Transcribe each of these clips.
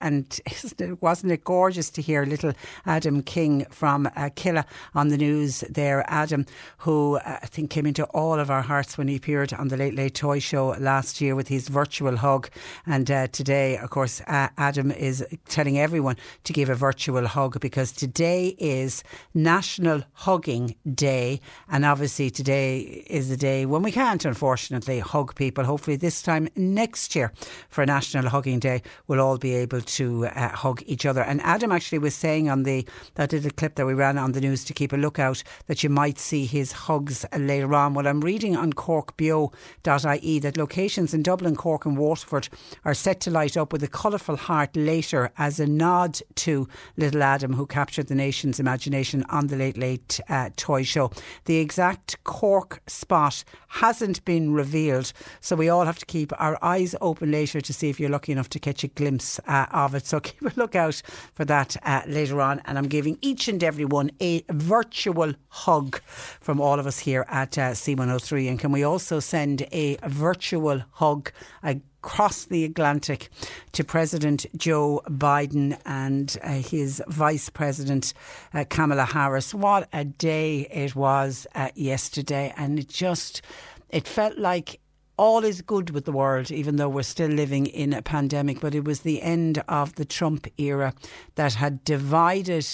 And wasn't it gorgeous to hear little Adam King from uh, Killa on the news there? Adam, who uh, I think came into all of our hearts when he appeared on the Late Late Toy Show last year with his virtual hug. And uh, today, of course, uh, Adam is telling everyone to give a virtual hug because today is National Hugging Day. And obviously, today is the day when we can't, unfortunately, hug people. Hopefully, this time next year for National Hugging Day, we'll all be able to uh, hug each other. And Adam actually was saying on the that little clip that we ran on the news to keep a lookout that you might see his hugs later on. Well, I'm reading on corkbeo.ie that locations in Dublin, Cork, and Waterford are set to light up with a colourful heart later as a nod to little Adam, who captured the nation's imagination on the Late Late uh, Toy Show. The exact Cork spot hasn't been revealed, so we all have to keep our eyes open later to see if you're lucky enough to catch a glimpse uh, of it. So keep a lookout for that uh, later on. And I'm giving each and every one a virtual hug from all of us here at uh, C103. And can we also send a virtual hug? across the Atlantic to President Joe Biden and uh, his Vice President uh, Kamala Harris. What a day it was uh, yesterday, and it just it felt like all is good with the world, even though we're still living in a pandemic. But it was the end of the Trump era that had divided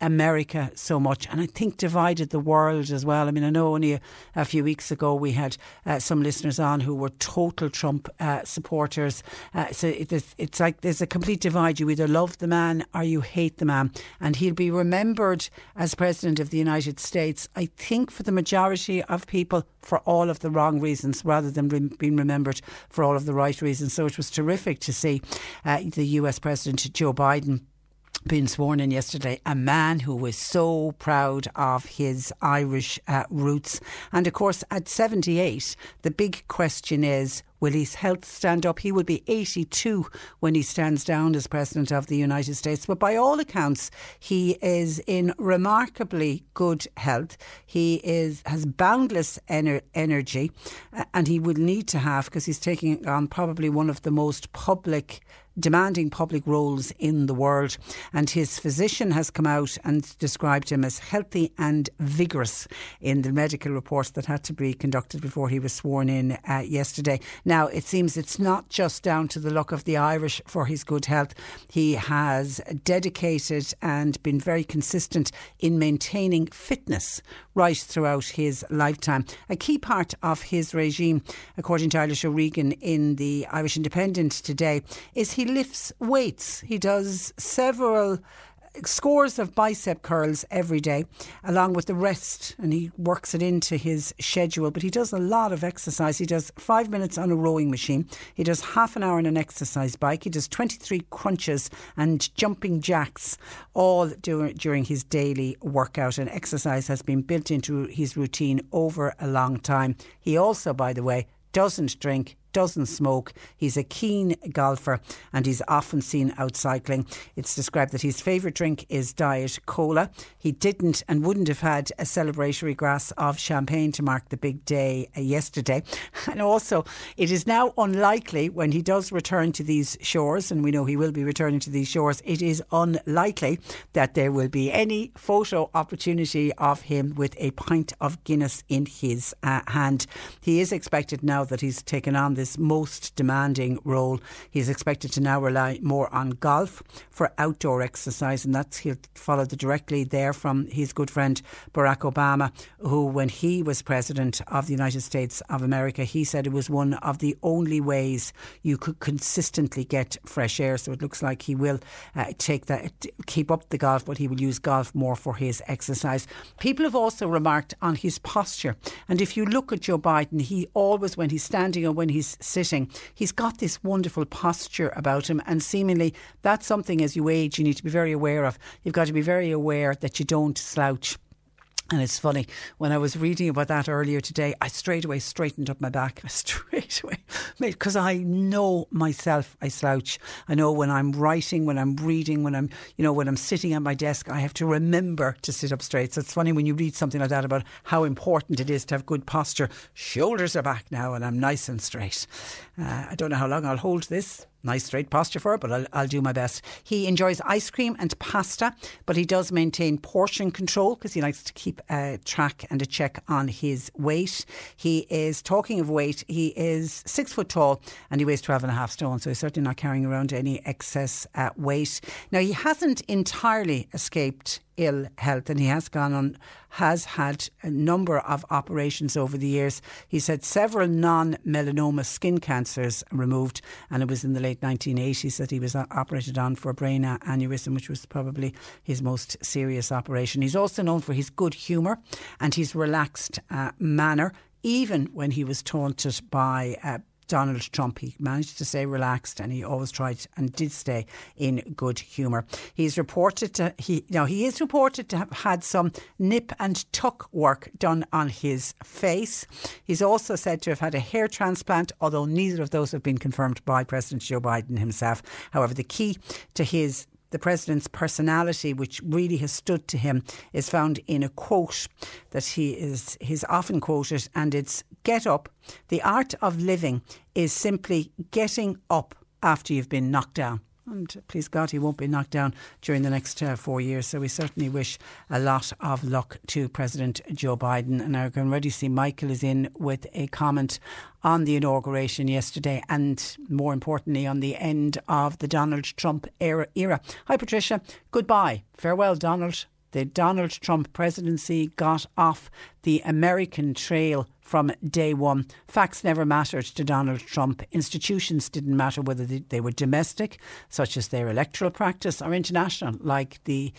America so much, and I think divided the world as well. I mean, I know only a, a few weeks ago we had uh, some listeners on who were total Trump uh, supporters. Uh, so it is, it's like there's a complete divide. You either love the man or you hate the man, and he'll be remembered as president of the United States. I think for the majority of people for all of the wrong reasons, rather than re- being remembered for all of the right reasons. So it was terrific to see uh, the U.S. President Joe Biden being sworn in yesterday, a man who was so proud of his Irish uh, roots. And of course, at 78, the big question is Will his health stand up? He will be 82 when he stands down as President of the United States. But by all accounts, he is in remarkably good health. He is has boundless ener- energy, uh, and he will need to have because he's taking on probably one of the most public demanding public roles in the world. And his physician has come out and described him as healthy and vigorous in the medical reports that had to be conducted before he was sworn in uh, yesterday. Now, it seems it's not just down to the luck of the Irish for his good health. He has dedicated and been very consistent in maintaining fitness right throughout his lifetime. A key part of his regime, according to Eilish O'Regan in the Irish Independent today, is he lifts weights. He does several uh, scores of bicep curls every day, along with the rest, and he works it into his schedule. But he does a lot of exercise. He does five minutes on a rowing machine, he does half an hour on an exercise bike, he does 23 crunches and jumping jacks, all during, during his daily workout. And exercise has been built into his routine over a long time. He also, by the way, doesn't drink, doesn't smoke. He's a keen golfer and he's often seen out cycling. It's described that his favourite drink is Diet Cola. He didn't and wouldn't have had a celebratory glass of champagne to mark the big day yesterday. And also, it is now unlikely when he does return to these shores, and we know he will be returning to these shores, it is unlikely that there will be any photo opportunity of him with a pint of Guinness in his uh, hand. He is expected now that he's taken on this most demanding role. He's expected to now rely more on golf for outdoor exercise, and that's he'll follow the directly there from his good friend Barack Obama, who, when he was president of the United States of America, he said it was one of the only ways you could consistently get fresh air. So it looks like he will uh, take that, keep up the golf, but he will use golf more for his exercise. People have also remarked on his posture, and if you look at Joe Biden, he always, when he's standing or when he's sitting, he's got this wonderful posture about him, and seemingly that's something as you age you need to be very aware of. You've got to be very aware that you don't slouch and it's funny, when I was reading about that earlier today, I straight away straightened up my back. I straight away because I know myself, I slouch. I know when I'm writing, when I'm reading, when I'm, you know, when I'm sitting at my desk, I have to remember to sit up straight. So it's funny when you read something like that about how important it is to have good posture. Shoulders are back now and I'm nice and straight. Uh, I don't know how long I'll hold this nice straight posture for it, but I'll, I'll, do my best. He enjoys ice cream and pasta, but he does maintain portion control because he likes to keep a track and a check on his weight. He is, talking of weight, he is six foot tall and he weighs 12 and a half stone, so he's certainly not carrying around any excess uh, weight. Now, he hasn't entirely escaped ill health and he has gone on has had a number of operations over the years. He's had several non-melanoma skin cancers removed and it was in the late 1980s that he was operated on for a brain aneurysm which was probably his most serious operation. He's also known for his good humour and his relaxed uh, manner even when he was taunted by uh, Donald Trump. He managed to stay relaxed and he always tried and did stay in good humour. He's reported to he now he is reported to have had some nip and tuck work done on his face. He's also said to have had a hair transplant, although neither of those have been confirmed by President Joe Biden himself. However, the key to his the president's personality, which really has stood to him, is found in a quote that he is he's often quoted, and it's "Get up. The art of living is simply getting up after you've been knocked down." And please God, he won't be knocked down during the next uh, four years. So we certainly wish a lot of luck to President Joe Biden. And I can already see Michael is in with a comment on the inauguration yesterday and more importantly on the end of the Donald Trump era. era. Hi, Patricia. Goodbye. Farewell, Donald. The Donald Trump presidency got off the American trail from day one. Facts never mattered to Donald Trump. Institutions didn't matter whether they, were domestic, such as their electoral practice, or international, like the,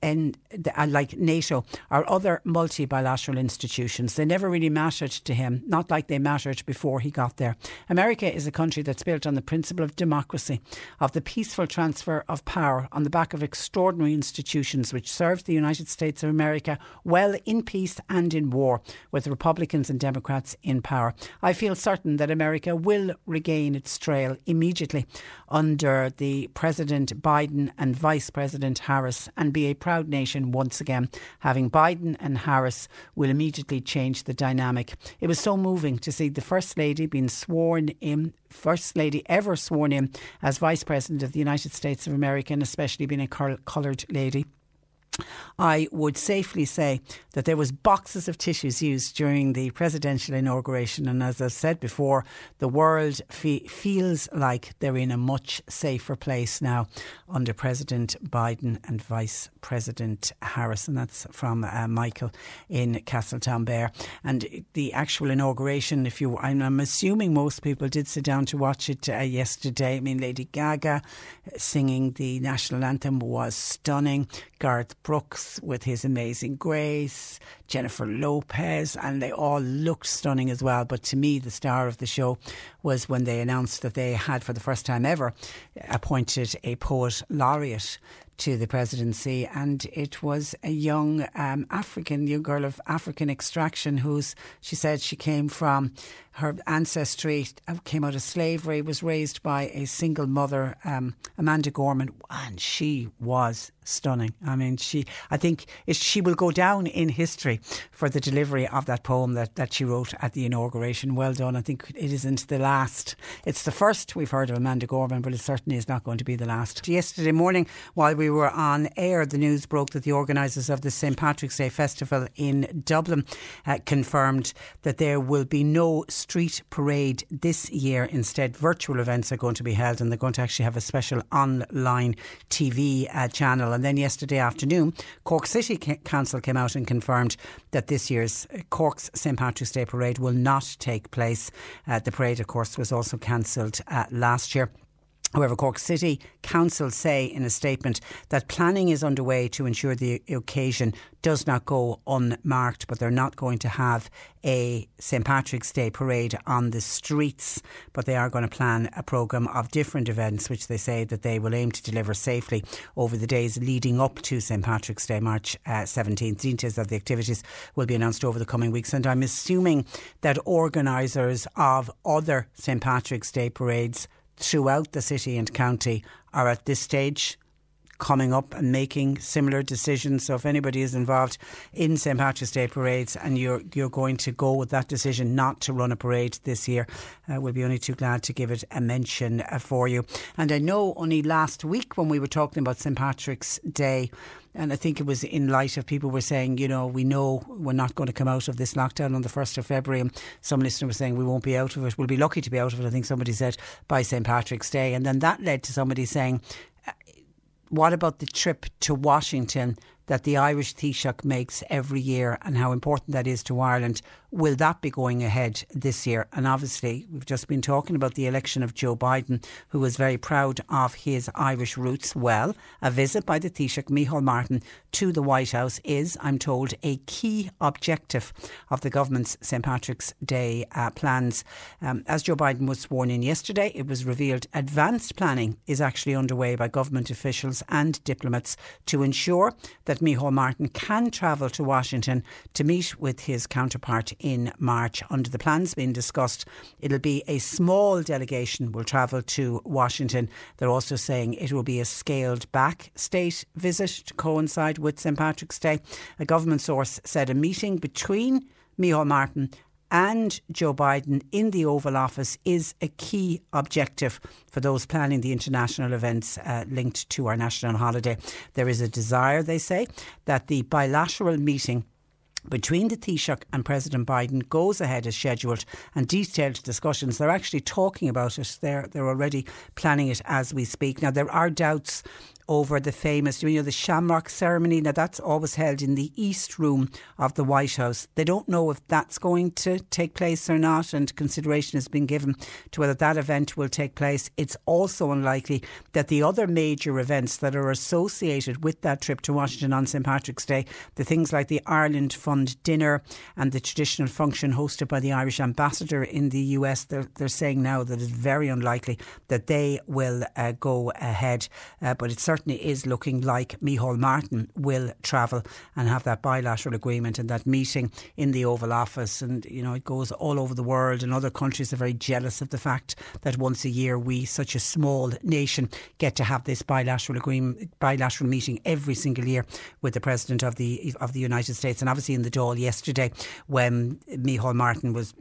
and uh, like NATO or other multi bilateral institutions. They never really mattered to him, not like they mattered before he got there. America is a country that's built on the principle of democracy, of the peaceful transfer of power on the back of extraordinary institutions which served the United States of America well in peace and in war, with Republicans and Democrats in power. I feel certain that America will regain its trail immediately under the President Biden and Vice President Harris and be a proud nation once again. Having Biden and Harris will immediately change the dynamic. It was so moving to see the First Lady being sworn in First Lady ever sworn in as Vice President of the United States of America, and especially being a coloured lady. I would safely say that there was boxes of tissues used during the presidential inauguration, and as I've said before, the world fe- feels like they're in a much safer place now under President Biden and Vice President Harris, and that's from uh, Michael in Castletownbere. And the actual inauguration, if you, I'm, I'm, assuming most people did sit down to watch it uh, yesterday. I mean, Lady Gaga singing the national anthem was stunning. Garth Brooks with his amazing grace, Jennifer Lopez, and they all looked stunning as well. But to me, the star of the show was when they announced that they had, for the first time ever, appointed a poet laureate to the presidency, and it was a young um, African, young girl of African extraction who's, she said she came from her ancestry uh, came out of slavery, was raised by a single mother, um, Amanda Gorman, and she was stunning. I mean, she, I think she will go down in history for the delivery of that poem that, that she wrote at the inauguration. Well done. I think it isn't the last. It's the first we've heard of Amanda Gorman, but it certainly is not going to be the last. Yesterday morning, while we were on air, the news broke that the organisers of the St Patrick's Day Festival in Dublin uh, confirmed that there will be no street parade this year. Instead, virtual events are going to be held and they're going to actually have a special online TV uh, channel. And then yesterday afternoon, Cork City Council came out and confirmed that this year's Cork's St Patrick's Day Parade will not take place. Uh, the parade, of course, was also cancelled uh, last year. However, Cork City Council say in a statement that planning is underway to ensure the occasion does not go unmarked, but they're not going to have a St Patrick's Day parade on the streets, but they are going to plan a programme of different events, which they say that they will aim to deliver safely over the days leading up to St Patrick's Day, March uh, 17th. Details of the activities will be announced over the coming weeks, and I'm assuming that organisers of other St Patrick's Day parades throughout the city and county are at this stage coming up and making similar decisions. So if anybody is involved in St Patrick's Day parades and you're you're going to go with that decision not to run a parade this year, uh, we'll be only too glad to give it a mention uh, for you. And I know only last week when we were talking about St Patrick's Day. And I think it was in light of people were saying, you know, we know we're not going to come out of this lockdown on the 1st of February. And some listeners were saying we won't be out of it. We'll be lucky to be out of it, I think somebody said, by St. Patrick's Day. And then that led to somebody saying, what about the trip to Washington that the Irish Taoiseach makes every year and how important that is to Ireland. Will that be going ahead this year? And obviously, we've just been talking about the election of Joe Biden, who was very proud of his Irish roots. Well, a visit by the Taoiseach, Micheál Martin, to the White House is, I'm told, a key objective of the government's St Patrick's Day uh, plans. Um, as Joe Biden was sworn in yesterday, it was revealed advanced planning is actually underway by government officials and diplomats to ensure that that Martin can travel to Washington to meet with his counterpart in March. Under the plans being discussed, it'll be a small delegation will travel to Washington. They're also saying it will be a scaled back state visit to coincide with St Patrick's Day. A government source said a meeting between Micheál Martin and Joe Biden in the Oval Office is a key objective for those planning the international events uh, linked to our national holiday. There is a desire, they say, that the bilateral meeting between the Taoiseach and President Biden goes ahead as scheduled and detailed discussions. They're actually talking about it. They're, they're already planning it as we speak. Now, there are doubts over the famous, you know, the shamrock ceremony. Now, that's always held in the East Room of the White House. They don't know if that's going to take place or not, and consideration has been given to whether that event will take place. It's also unlikely that the other major events that are associated with that trip to Washington on St. Patrick's Day, the things like the Ireland Fund dinner and the traditional function hosted by the Irish ambassador in the US, they're, they're saying now that it's very unlikely that they will uh, go ahead. Uh, but it's certainly is looking like Micheál Martin will travel and have that bilateral agreement and that meeting in the Oval Office. And, you know, it goes all over the world, and other countries are very jealous of the fact that once a year we, such a small nation, get to have this bilateral agreement, bilateral meeting every single year with the President of the of the United States. And obviously in the Dáil yesterday, when Micheál Martin was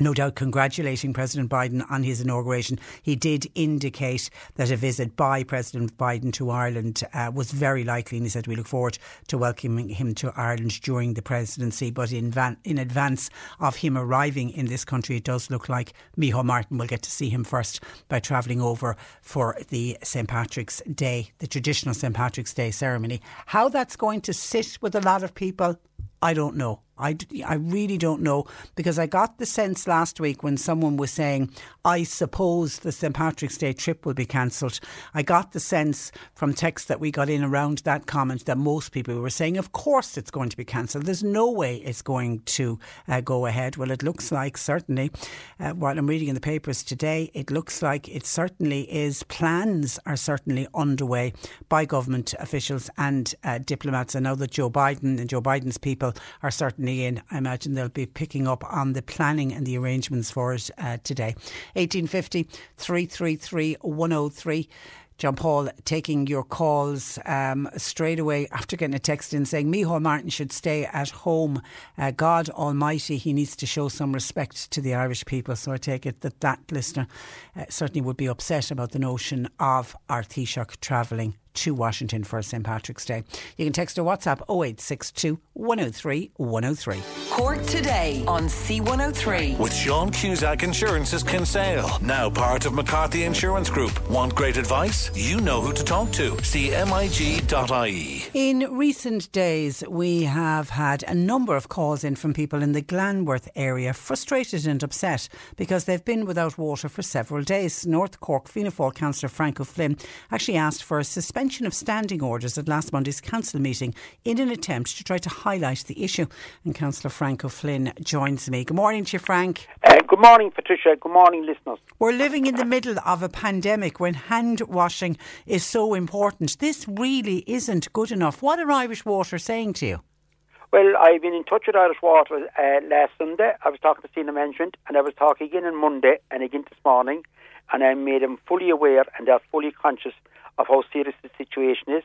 no doubt congratulating President Biden on his inauguration. He did indicate that a visit by President Biden to Ireland uh, was very likely, and he said we look forward to welcoming him to Ireland during the presidency. But in, van- in advance of him arriving in this country, it does look like Micheál Martin will get to see him first by travelling over for the St Patrick's Day, the traditional St Patrick's Day ceremony. How that's going to sit with a lot of people, I don't know. I, I really don't know because I got the sense last week when someone was saying, I suppose the St Patrick's Day trip will be cancelled. I got the sense from text that we got in around that comment that most people were saying, of course it's going to be cancelled. There's no way it's going to uh, go ahead. Well, it looks like certainly, uh, while I'm reading in the papers today, it looks like it certainly is. Plans are certainly underway by government officials and uh, diplomats. I know that Joe Biden and Joe Biden's people are certainly in. I imagine they'll be picking up on the planning and the arrangements for it uh, today. 1850 333 103. John Paul taking your calls um, straight away after getting a text in saying Micheál Martin should stay at home. Uh, God Almighty, he needs to show some respect to the Irish people. So I take it that that listener uh, certainly would be upset about the notion of Taoiseach travelling to Washington for St Patrick's Day. You can text or WhatsApp 0862 103 103. Cork today on C103. With Sean Cusack Insurance's Kinsale, now part of McCarthy Insurance Group. Want great advice? You know who to talk to. See MIG.ie. In recent days, we have had a number of calls in from people in the Glanworth area frustrated and upset because they've been without water for several days. North Cork Fianna Fáil Councillor Frank O'Flynn actually asked for a suspension of standing orders at last Monday's council meeting in an attempt to try to highlight the issue. And Councillor Frank O'Flynn joins me. Good morning to you, Frank. Uh, good morning, Patricia. Good morning, listeners. We're living in the middle of a pandemic when hand washing is so important. This really isn't good enough. What are Irish Water saying to you? Well, I've been in touch with Irish Water uh, last Sunday. I was talking to senior management, and I was talking again on Monday and again this morning, and I made them fully aware and they're fully conscious of how serious the situation is.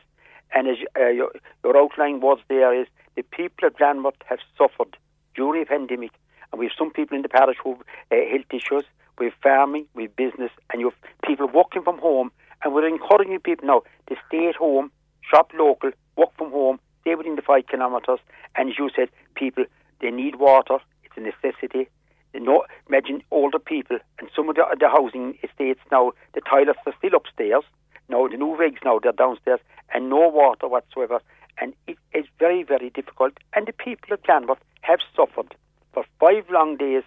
And as uh, your, your outline was there is the people of Glanworth have suffered during the pandemic, and we have some people in the parish who have uh, health issues. We have farming, we have business, and you have people working from home. And we're encouraging people now to stay at home, shop local, work from home, stay within the five kilometres. And as you said, people they need water. It's a necessity. You imagine older people and some of the, the housing estates now. The toilets are still upstairs. Now the new rigs now they're downstairs and no water whatsoever. And it is very very difficult. And the people of Glanworth have suffered for five long days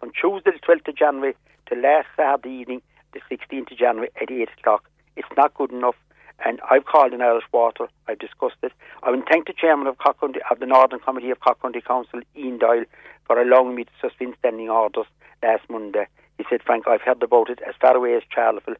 from Tuesday the 12th of January to last Saturday evening, the 16th of January at 8 o'clock. It's not good enough. And I've called in Irish Water. I've discussed it. I would thank the chairman of, of the Northern Committee of County Council, Ian Doyle, for allowing me to suspend standing orders last Monday. He said, Frank, I've heard about it as far away as Charleville.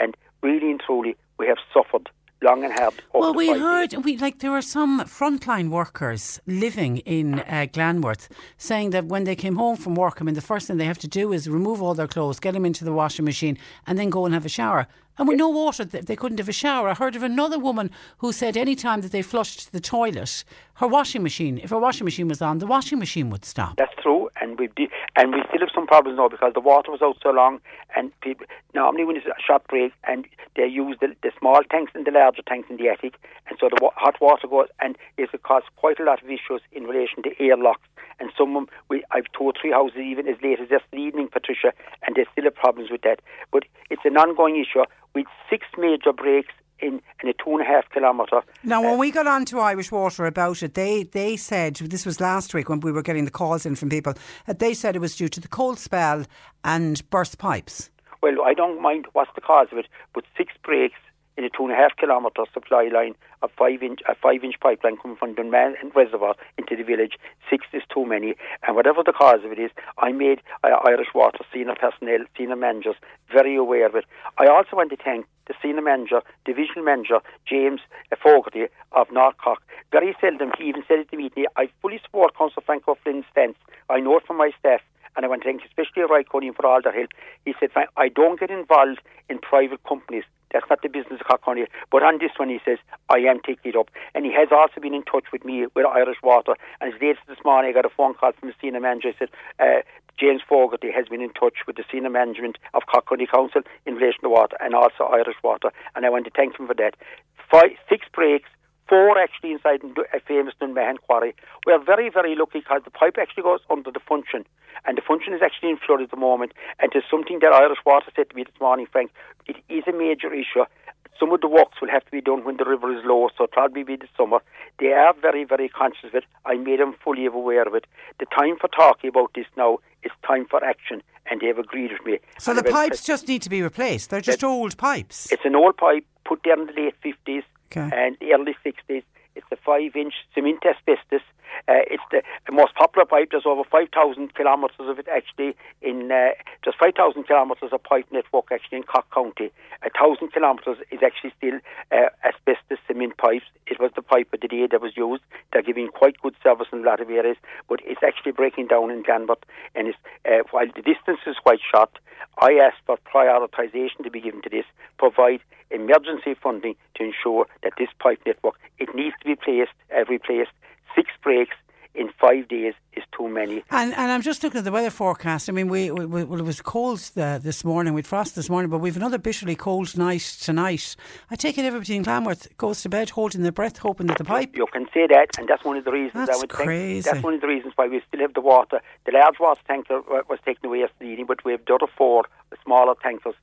And really and truly, we have suffered long and hard. Well, we heard we like there were some frontline workers living in uh, Glanworth saying that when they came home from work, I mean, the first thing they have to do is remove all their clothes, get them into the washing machine, and then go and have a shower. And with no water, they couldn't have a shower. I heard of another woman who said any time that they flushed the toilet, her washing machine, if her washing machine was on, the washing machine would stop. That's true, and we de- and we still have some problems now because the water was out so long, and people normally when it's a short break, and they use the, the small tanks and the larger tanks in the attic, and so the wa- hot water goes, and it could cause quite a lot of issues in relation to airlocks. And some of them, we, I've two or three houses even as late as yesterday evening, Patricia, and they still have problems with that. But it's an ongoing issue with six major breaks in, in a two and a half kilometre. Now, when uh, we got on to Irish Water about it, they, they said, this was last week when we were getting the calls in from people, that they said it was due to the cold spell and burst pipes. Well, I don't mind what's the cause of it, but six breaks in a two and a half kilometre supply line a five inch a five inch pipeline coming from Dunmahan Reservoir into the village. Six is too many, and whatever the cause of it is, I made uh, Irish Water senior personnel, senior managers very aware of it. I also want to thank the senior manager, division manager James Fogarty of North Cork. Very seldom he even said it to me. I fully support Councillor Franco O'Flynn's stance. I know it from my staff and I want to thank especially Roy Cody for all their help. He said, I don't get involved in private companies. That's not the business of Cork County. But on this one, he says, I am taking it up. And he has also been in touch with me with Irish Water. And as late this morning, I got a phone call from the senior manager. He said, uh, James Fogarty has been in touch with the senior management of Cork County Council in relation to water and also Irish Water. And I want to thank him for that. Five, six breaks four actually inside a famous Dunmahan quarry. We are very, very lucky because the pipe actually goes under the Funshion, and the Funshion is actually in flood at the moment. And it's something that Irish Water said to me this morning, Frank. It is a major issue. some of the works will have to be done when the river is low, so it'll probably be the summer. They are very, very conscious of it. I made them fully aware of it. The time for talking about this now is time for action, and they have agreed with me. So And the pipes just need to be replaced. They're just old pipes. It's an old pipe put there in the late 50s Okay. and the early 60s. It's a five inch cement asbestos. Uh, it's the most popular pipe. There's over 5,000 kilometres of it actually in, uh, there's 5,000 kilometres of pipe network actually in Cork County. A thousand kilometres is actually still uh, asbestos cement pipes. It was the pipe of the day that was used. They're giving quite good service in a lot of areas, but it's actually breaking down in Glanworth. And it's, uh, while the distance is quite short, I asked for prioritisation to be given to this, provide emergency funding to ensure that this pipe network, it needs to be placed, uh, replaced. Six breaks in five days is too many. And and I'm just looking at the weather forecast. I mean, we, we, we well, it was cold uh, this morning. We'd frost this morning, but we've another bitterly cold night tonight. I take it everybody in Glanworth goes to bed holding their breath, hoping that the pipe. You can say that, and that's one of the reasons I That's would think crazy. that's one of the reasons why we still have the water. The large water tanker was taken away yesterday evening, but we have the other four smaller tankers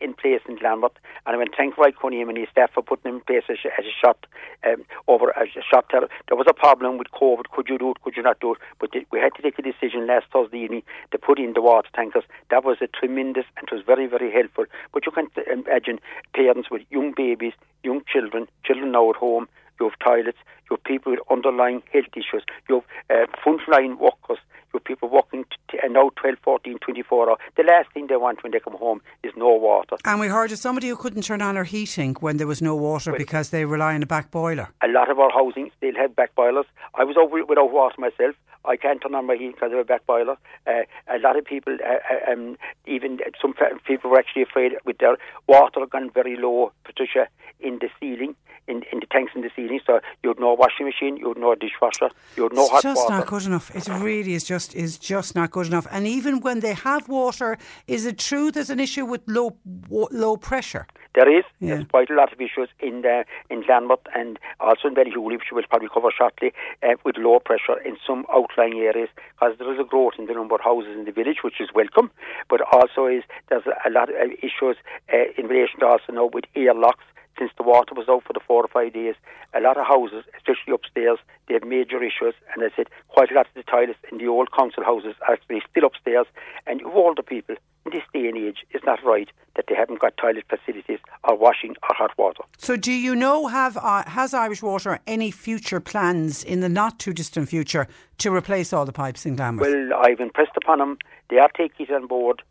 in place in Glanworth. And I went thank right Cunningham and his staff for putting in place as, a- a shot um, over as a shot. There, there was a problem with COVID. Could you do it? Could you not do it? But the, we had to take a decision last Thursday evening to put in the water tankers. That was a tremendous and it was very very helpful. But you can imagine parents with young babies, young children, children now at home. You have toilets. You have people with underlying health issues. You have uh, frontline workers. You have people working t- t- now 12, 14, 24 hours. The last thing they want when they come home is no water. And we heard of somebody who couldn't turn on her heating when there was no water because they rely on a back boiler. A lot of our housing still have back boilers. I was over without water myself. I can't turn on my heat because of a back boiler. Uh, a lot of people, uh, uh, um, even some people were actually afraid with their water gone very low, Patricia, in the ceiling, in, in the tanks in the ceiling. So you had no washing machine, you had no dishwasher, you had no it's hot just not good enough. It really is just is just not good enough. And even when they have water, is it true there's an issue with low low pressure? There is. Yeah. There's quite a lot of issues in the, in Glanworth and also in Ballyhooly, which we'll probably cover shortly, uh, with low pressure in some outlying areas, because there is a growth in the number of houses in the village, which is welcome, but also is there's a, lot of issues uh, in relation to also now with airlocks. Since the water was out for the four or five days, a lot of houses, especially upstairs, they have major issues. And I said quite a lot of the toilets in the old council houses are actually still upstairs. And you older people in this day and age, it's not right that they haven't got toilet facilities or washing or hot water. So, do you know have uh, has Irish Water any future plans in the not too distant future to replace all the pipes in Glanworth? Well, I've impressed upon them. They are taking it on board.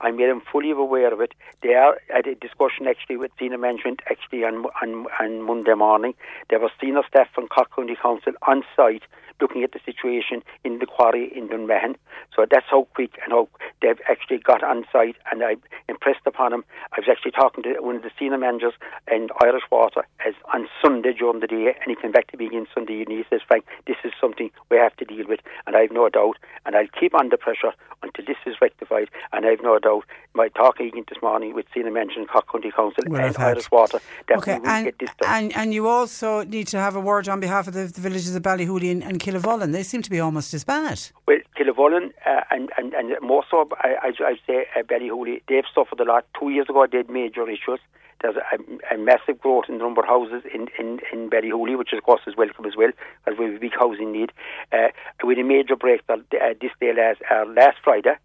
I made them fully aware of it. They are at a discussion actually with senior management actually on, on, on Monday morning. There was senior staff from Cork County Council on site looking at the situation in the quarry in Dunmahan. So that's how quick and how they've actually got on site and I impressed upon them. I was actually talking to one of the senior managers in Irish Water as on Sunday during the day and he came back to me again Sunday and he says, Frank, this is something we have to deal with and I've no doubt and I'll keep under pressure until this is rectified and I've no doubt my talking again this morning with manager in Cork County Council Well, and Irish Water that Okay, and, get this done. and and you also need to have a word on behalf of the, the villages of Ballyhooly and, Killavullen. They seem to be almost as bad. Well, Killavullen uh, and, and, and more so, I, I, say uh, Ballyhooly, they've suffered a lot. Two years ago, they had major issues. There's a, a massive growth in the number of houses in, in, in Ballyhooly, which of course is welcome as well, because we have a big housing need. Uh, with a major breakdown uh, this day last, uh, last Friday,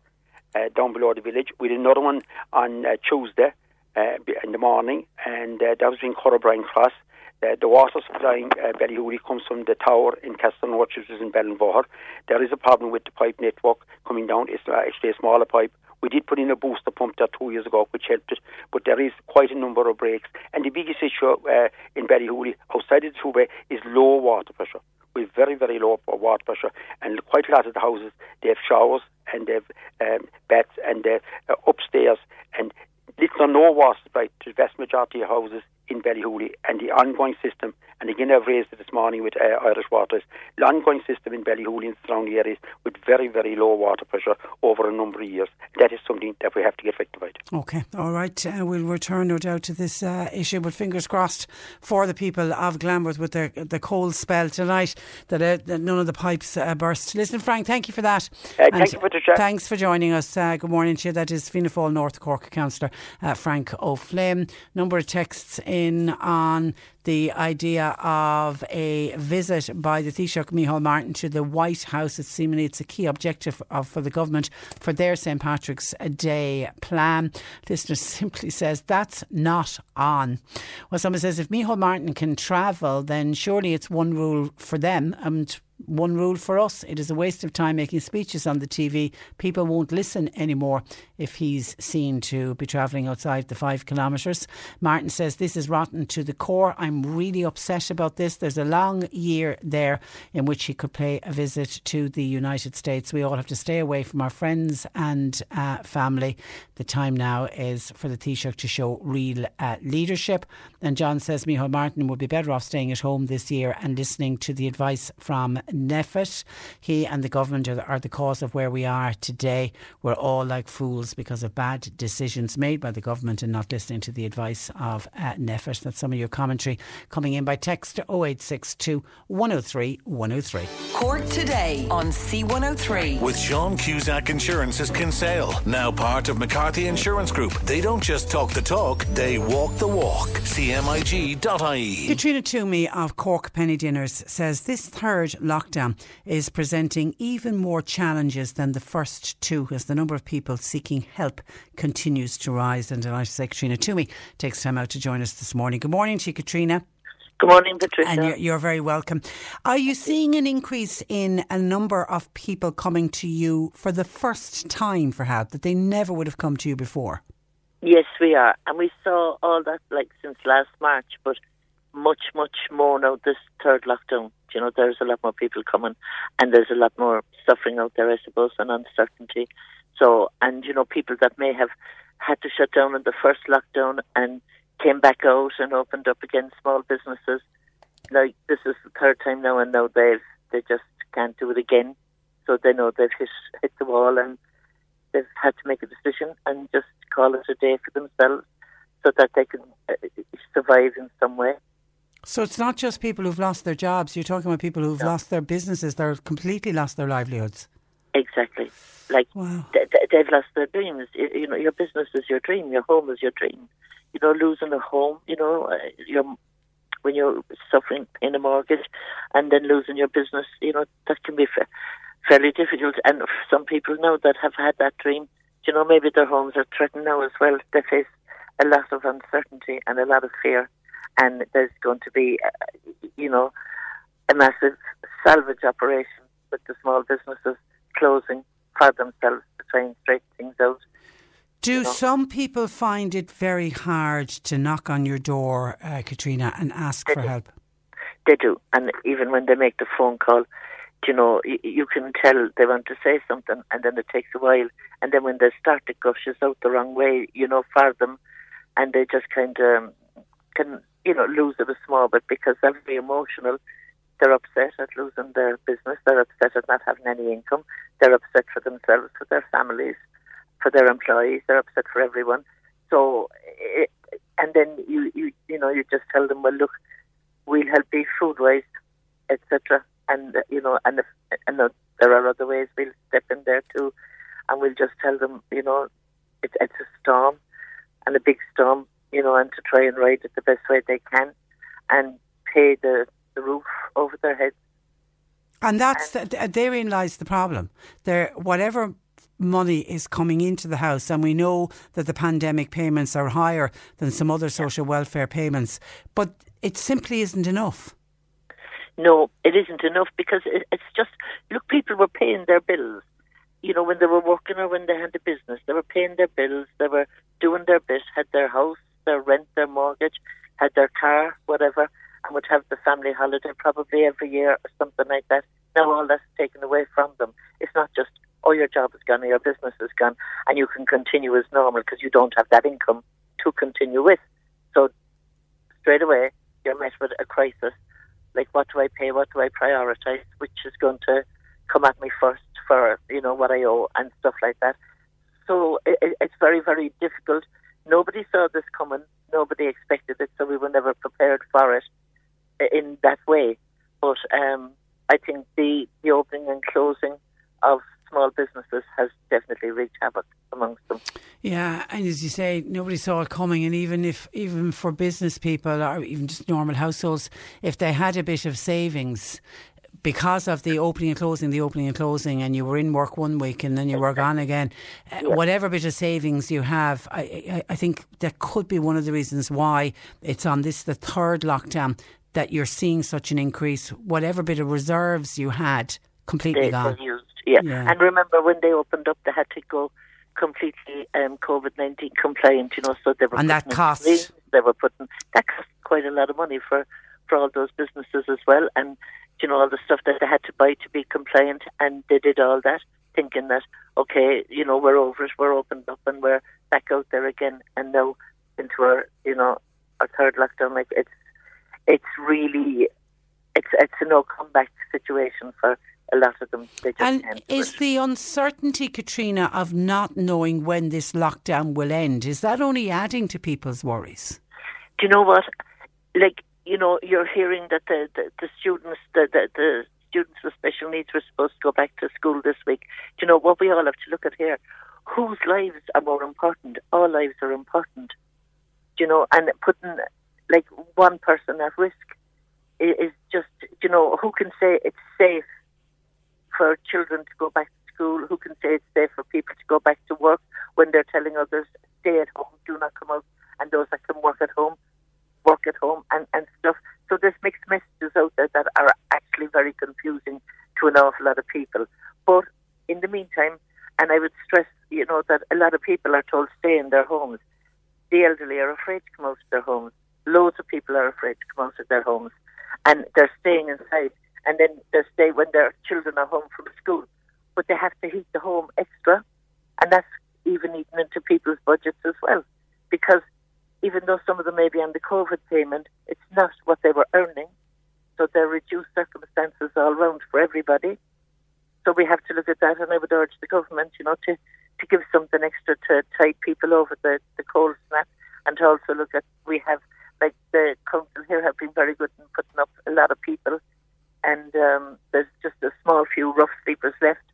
uh, down below the village, We did another one on uh, Tuesday uh, in the morning, and uh, that was in Corrobrine Cross. Uh, the water supplying uh, Ballyhooly comes from the tower in Castleknock, which is in Ballinvohor. There is a problem with the pipe network coming down. It's uh, actually a smaller pipe. We did put in a booster pump there two years ago, which helped it, but there is quite a number of breaks. And the biggest issue in Ballyhooly, outside of the two-way, is low water pressure. Have very, very low water pressure, and quite a lot of the houses, they have showers and they have um, baths and they uh, upstairs, and little or no water supply to the vast majority of houses in Ballyhooly and the ongoing system, and again I've raised it this morning with uh, Irish Waters, the ongoing system in Ballyhooly and surrounding areas with very, very low water pressure over a number of years. That is something that we have to get rectified. Okay, all right. Uh, we'll return, no doubt, to this uh, issue, but fingers crossed for the people of Glanworth with the, the cold spell tonight that, uh, that none of the pipes uh, burst. Listen, Frank, thank you for that. Uh, thank you, Patricia. Thanks for joining us. Uh, good morning to you. That is Fianna Fáil North Cork Councillor Frank O'Flynn. Number of texts in on the idea of a visit by the Taoiseach Micheál Martin to the White House. It's seemingly it's a key objective of, for the government for their St Patrick's Day plan. Listener simply says that's not on. Well, someone says if Micheál Martin can travel, then surely it's one rule for them and one rule for us it is a waste of time making speeches on the TV. People won't listen anymore if he's seen to be travelling outside the five kilometres. Martin says this is rotten to the core. I'm really upset about this. There's a long year there in which he could pay a visit to the United States. We all have to stay away from our friends and uh, family. The time now is for the Taoiseach to show real uh, leadership. And John says Micheál Martin would be better off staying at home this year and listening to the advice from NPHET. He and the government are, are the cause of where we are today. We're all like fools because of bad decisions made by the government and not listening to the advice of uh, NPHET. That's some of your commentary coming in by text 0862 103 103. Cork today on C103. With Sean Cusack Insurance's Kinsale, now part of McCarthy Insurance Group. They don't just talk the talk, they walk the walk. CMIG.ie. Katrina Twomey of Cork Penny Dinners says this third lockdown is presenting even more challenges than the first two as the number of people seeking help continues to rise. And I say Katrina Twomey takes time out to join us this morning. Good morning to you, Katrina. Good morning, Patricia. And you're, you're, very welcome. Are you seeing an increase in a number of people coming to you for the first time for help that they never would have come to you before? Yes, we are. And we saw all that like since last March, but much, much more now this third lockdown. You know, there's a lot more people coming and there's a lot more suffering out there, I suppose, and uncertainty. So, and, you know, people that may have had to shut down in the first lockdown and came back out and opened up again small businesses. Like this is the third time now, and now they've they just can't do it again. So they know they've hit hit the wall, and they've had to make a decision and just call it a day for themselves, so that they can uh, survive in some way. So it's not just people who've lost their jobs. You're talking about people who've no. lost their businesses. They're completely lost their livelihoods. Exactly. Like wow. they've lost their dreams. You know, your business is your dream. Your home is your dream you know, losing a home, you know, uh, you're, when you're suffering in a mortgage and then losing your business, you know, that can be fa- fairly difficult. And some people now that have had that dream, you know, maybe their homes are threatened now as well. They face a lot of uncertainty and a lot of fear. And there's going to be, uh, you know, a massive salvage operation with the small businesses closing for themselves to try and straighten things out. Do you know? some people find it very hard to knock on your door, uh, Katrina, and ask they for do. help? They do, and even when they make the phone call, you know, you, you can tell they want to say something, and then it takes a while, and then when they start to gushes out the wrong way, you know, for them, and they just kind of um, can, you know, lose it a small bit because they're very emotional. They're upset at losing their business. They're upset at not having any income. They're upset for themselves, for their families for their employees. They're upset for everyone. So, it, and then you, you, you know, you just tell them, well, look, we'll help you food waste, etc. And you know, and if, and there are other ways we'll step in there too, and we'll just tell them, you know, it's it's a storm, and a big storm, you know, and to try and ride it the best way they can, and pay the the roof over their heads. And that's and, the, therein lies the problem. There, whatever money is coming into the house, and we know that the pandemic payments are higher than some other social welfare payments, but it simply isn't enough. No, it isn't enough because it's just look, people were paying their bills. You know, when they were working or when they had a business, they were paying their bills, they were doing their bit, had their house, their rent, their mortgage, had their car, whatever, and would have the family holiday probably every year or something like that. Now all that's taken away from them. It's not just oh, your job is gone or your business is gone, and you can continue as normal because you don't have that income to continue with. So straight away you're met with a crisis. Like, what do I pay? What do I prioritize? Which is going to come at me first for you know what I owe and stuff like that. So it, it's very very difficult. Nobody saw this coming. Nobody expected it, so we were never prepared for it in that way. But um, I think the the opening and closing of small businesses has definitely wreaked havoc amongst them. Yeah, and as you say, nobody saw it coming, and even if even for business people or even just normal households, if they had a bit of savings. Because of the opening and closing, the opening and closing, and you were in work one week and then you were gone again, uh, whatever bit of savings you have, I, I, I think that could be one of the reasons why it's on this, the third lockdown, that you're seeing such an increase. Whatever bit of reserves you had, completely they, gone. Used, yeah. Yeah. and remember when they opened up, they had to go completely um, COVID nineteen compliant. You know, so they were And that in cost- They were putting that cost quite a lot of money for for all those businesses as well, and you know all the stuff that they had to buy to be compliant, and they did all that thinking that okay, you know, we're over it, we're opened up, and we're back out there again, and now into our you know our third lockdown. Like it's it's really it's it's a no comeback situation for a lot of them. They just And is it. the uncertainty, Katrina, of not knowing when this lockdown will end, is that only adding to people's worries? do you know what? Like, you know, you're hearing that the, the, the students, the, the, the students with special needs were supposed to go back to school this week. Do you know what we all have to look at here? Whose lives are more important? All lives are important. Do you know, and putting like one person at risk is just, you know, who can say it's safe for children to go back to school? Who can say it's safe for people to go back to work when they're telling others, stay at home, do not come out, and those that can work at home, work at home, and, and stuff. So there's mixed messages out there that are actually very confusing to an awful lot of people. But in the meantime, and I would stress, you know, that a lot of people are told stay in their homes. The elderly are afraid to come out of their homes. Loads of people are afraid to come out of their homes, and they're staying inside. And then they stay when their children are home from school, but they have to heat the home extra, and that's even eating into people's budgets as well, because even though some of them may be on the COVID payment, it's not what they were earning. So there are reduced circumstances all round for everybody. So we have to look at that, and I would urge the government, you know, to, to give something extra to tide people over the, the cold snap, and to also look at we have like the council here have been very good in putting up a lot of people, and um, there's just a small few rough sleepers left,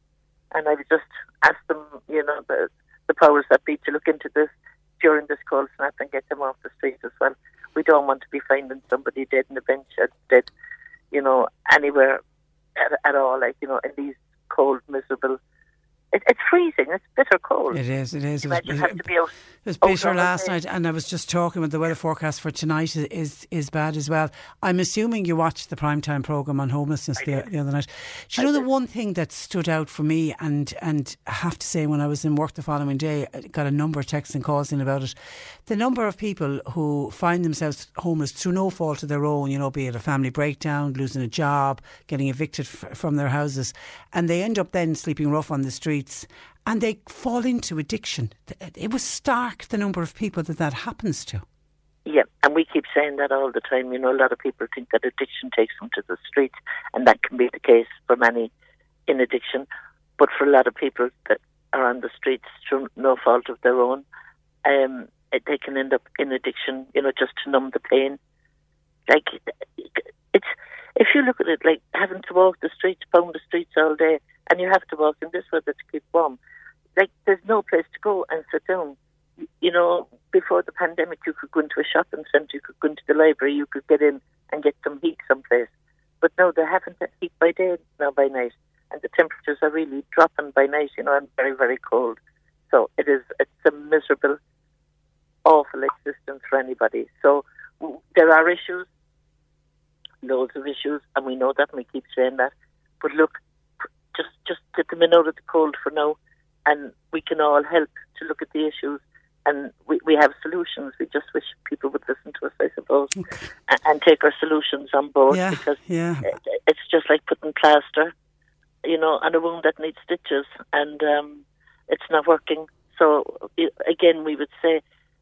and I would just ask them, you know, the the powers that be to look into this during this cold snap and get them off the streets as well. We don't want to be finding somebody dead in the bench, or dead, you know, anywhere at, at all. Like you know, in these cold, miserable. It, it's freezing. It's bitter cold. It is, it is. It was, have to be out. it was bitter last night, and I was just talking with the weather forecast for tonight is, is is bad as well. I'm assuming you watched the primetime programme on homelessness the, the other night. Do you know the one thing that stood out for me, and and I have to say, when I was in work the following day, I got a number of texts and calls in about it. The number of people who find themselves homeless through no fault of their own, you know, be it a family breakdown, losing a job, getting evicted f- from their houses, and they end up then sleeping rough on the streets and they fall into addiction. It was stark the number of people that that happens to. Yeah, and we keep saying that all the time. You know, a lot of people think that addiction takes them to the streets, and that can be the case for many in addiction. But for a lot of people that are on the streets through no fault of their own, um, they can end up in addiction. You know, just to numb the pain. Like it's if you look at it like having to walk the streets, pound the streets all day, and you have to walk in this weather to keep warm. Like there's no place to go and sit down you know, before the pandemic, you could go into a shopping centre, you could go into the library, you could get in and get some heat someplace. But now they haven't heat by day, now by night, and the temperatures are really dropping by night, you know, and very, very cold. So it is, it's a miserable, awful existence for anybody. So there are issues, loads of issues, and we know that, and we keep saying that. But look, just just get them in out of the cold for now, and we can all help to look at the issues. And we, we have solutions. We just wish people would listen to us, I suppose, and, and take our solutions on board Yeah, because yeah. it, it's just like putting plaster, you know, on a wound that needs stitches, and um, it's not working. So eh, again, we would say,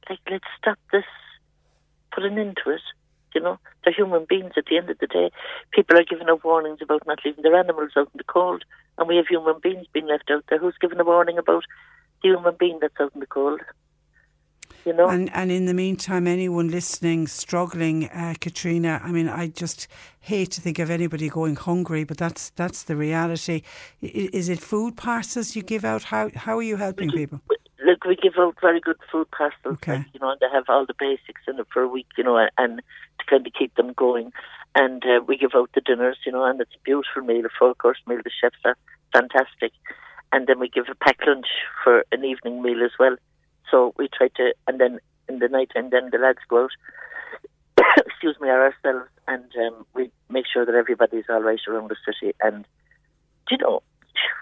like, let's stop this, put an end to it, You know, they're human beings at the end of the day. People are giving out warnings about not leaving their animals out in the cold, and we have human beings being left out there. Who's giving a warning about the human being that's out in the cold? You know? And and in the meantime, anyone listening, struggling, uh, Katrina. I mean, I just hate to think of anybody going hungry, but that's that's the reality. Is it food parcels you give out? How how are you helping people? Look, we give out very good food parcels, Okay. like, you know, and they have all the basics in it for a week, you know, and, and to kind of keep them going. And uh, we give out the dinners, you know, and it's a beautiful meal, a four course meal. The chefs are fantastic. And then we give a packed lunch for an evening meal as well. So we try to, and then in the night and then the lads go out, excuse me, are ourselves, and um, we make sure that everybody's all right around the city. And, you know,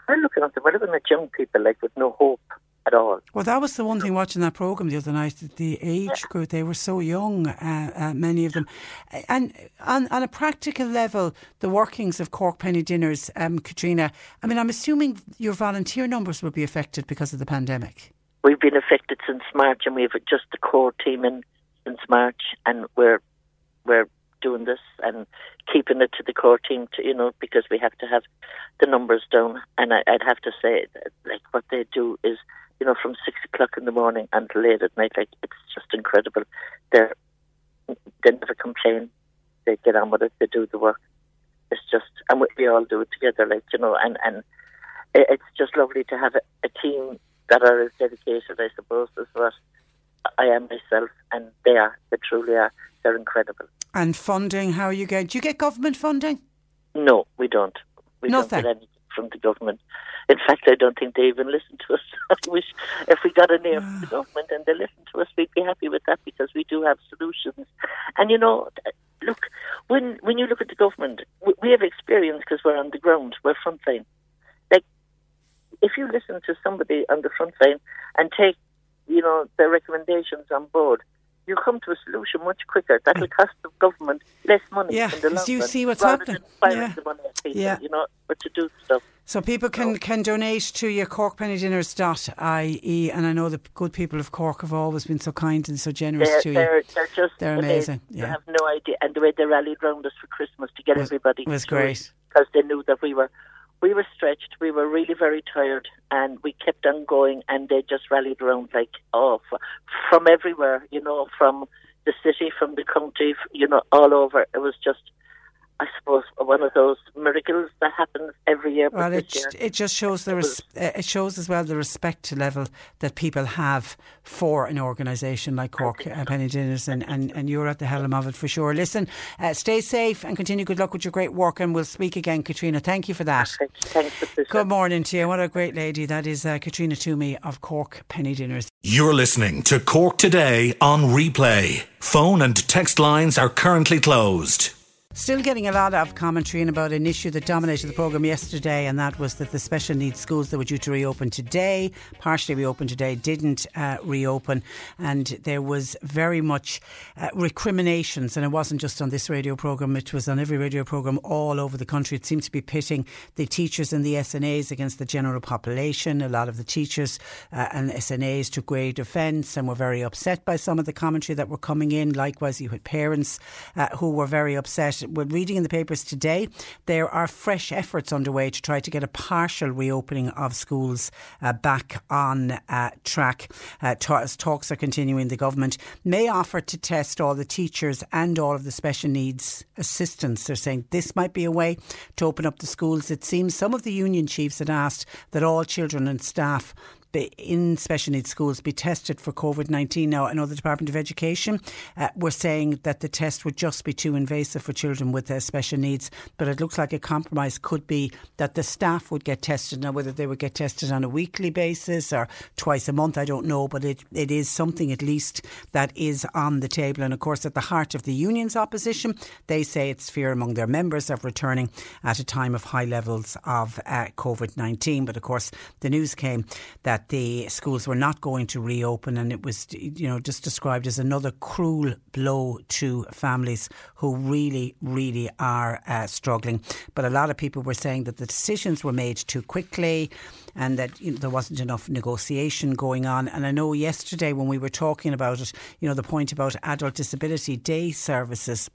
we're looking at them, we're looking at young people like with no hope at all. Well, that was the one thing watching that program the other night. The age group they were so young, uh, uh, many of them, and on on a practical level, the workings of Cork Penny Dinners, um, Katrina. I mean, I'm assuming your volunteer numbers will be affected because of the pandemic. We've been affected since March, and we've just the core team in since March, and we're we're doing this and keeping it to the core team, to, you know, because we have to have the numbers down. And I, I'd have to say, like what they do is, you know, from six o'clock in the morning until late at night, like it's just incredible. They're they never complain. They get on with it. They do the work. It's just, and we, we all do it together, like you know, and and it, it's just lovely to have a, a team that are as dedicated, I suppose, as what I am myself, and they are. They truly are. They're incredible. And funding, how are you get? Do you get government funding? No, we don't. We Nothing. don't from the government. In fact, I don't think they even listen to us. I wish if we got a name from the ah. government and they listen to us, we'd be happy with that because we do have solutions. And you know, look, when when you look at the government, we, we have experience because we're on the ground, we're frontline. Like, if you listen to somebody on the front line and take, you know, their recommendations on board, you come to a solution much quicker. That will cost the government less money Yeah, in the 'cause long you see what's happening. Yeah. the money at people, Yeah. you know, but to do stuff. So people can, can donate to your corkpennydinners.ie and I know the good people of Cork have always been so kind and so generous They're, to you. they're, they're just They're amazing. You yeah. have no idea, and the way they rallied round us for Christmas to get Was- everybody was great. because they knew that we were we were stretched, we were really very tired, and we kept on going, and they just rallied around like oh, from everywhere, you know, from the city, from the county, you know, all over. It was just. I suppose one of those miracles that happens every year. but Well, it, year, it just shows the res- uh, it shows as well the respect level that people have for an organisation like Cork uh, Penny Dinners, and, and, and you're at the helm of it for sure. Listen, uh, stay safe and continue good luck with your great work, and we'll speak again, Katrina. Thank you for that. Thanks, Patricia. Good morning to you. What a great lady that is, uh, Katrina Twomey of Cork Penny Dinners. You're listening to Cork Today on replay. Phone and text lines are currently closed. Still getting a lot of commentary about an issue that dominated the programme yesterday, and that was that the special needs schools that were due to reopen today, partially reopen today, didn't uh, reopen. And there was very much uh, recriminations, and it wasn't just on this radio programme, it was on every radio programme all over the country. It seemed to be pitting the teachers and the SNAs against the general population. A lot of the teachers uh, and SNAs took great offence and were very upset by some of the commentary that were coming in. Likewise, you had parents uh, who were very upset. We're reading in the papers today there are fresh efforts underway to try to get a partial reopening of schools uh, back on uh, track. Uh, talks are continuing, the government may offer to test all the teachers and all of the special needs assistants. They're saying this might be a way to open up the schools. It seems some of the union chiefs had asked that all children and staff be- in special needs schools be tested for COVID 19. Now, I know the Department of Education uh, were saying that the test would just be too invasive for children with uh, special needs, but it looks like a compromise could be that the staff would get tested. Now, whether they would get tested on a weekly basis or twice a month, I don't know, but it, it is something at least that is on the table. And of course, at the heart of the union's opposition, they say it's fear among their members of returning at a time of high levels of uh, COVID 19. But of course, the news came that the schools were not going to reopen, and it was, you know, just described as another cruel blow to families who really, really are uh, struggling. But a lot of people were saying that the decisions were made too quickly and that you know, there wasn't enough negotiation going on. And I know yesterday when we were talking about it, you know, the point about adult disability day services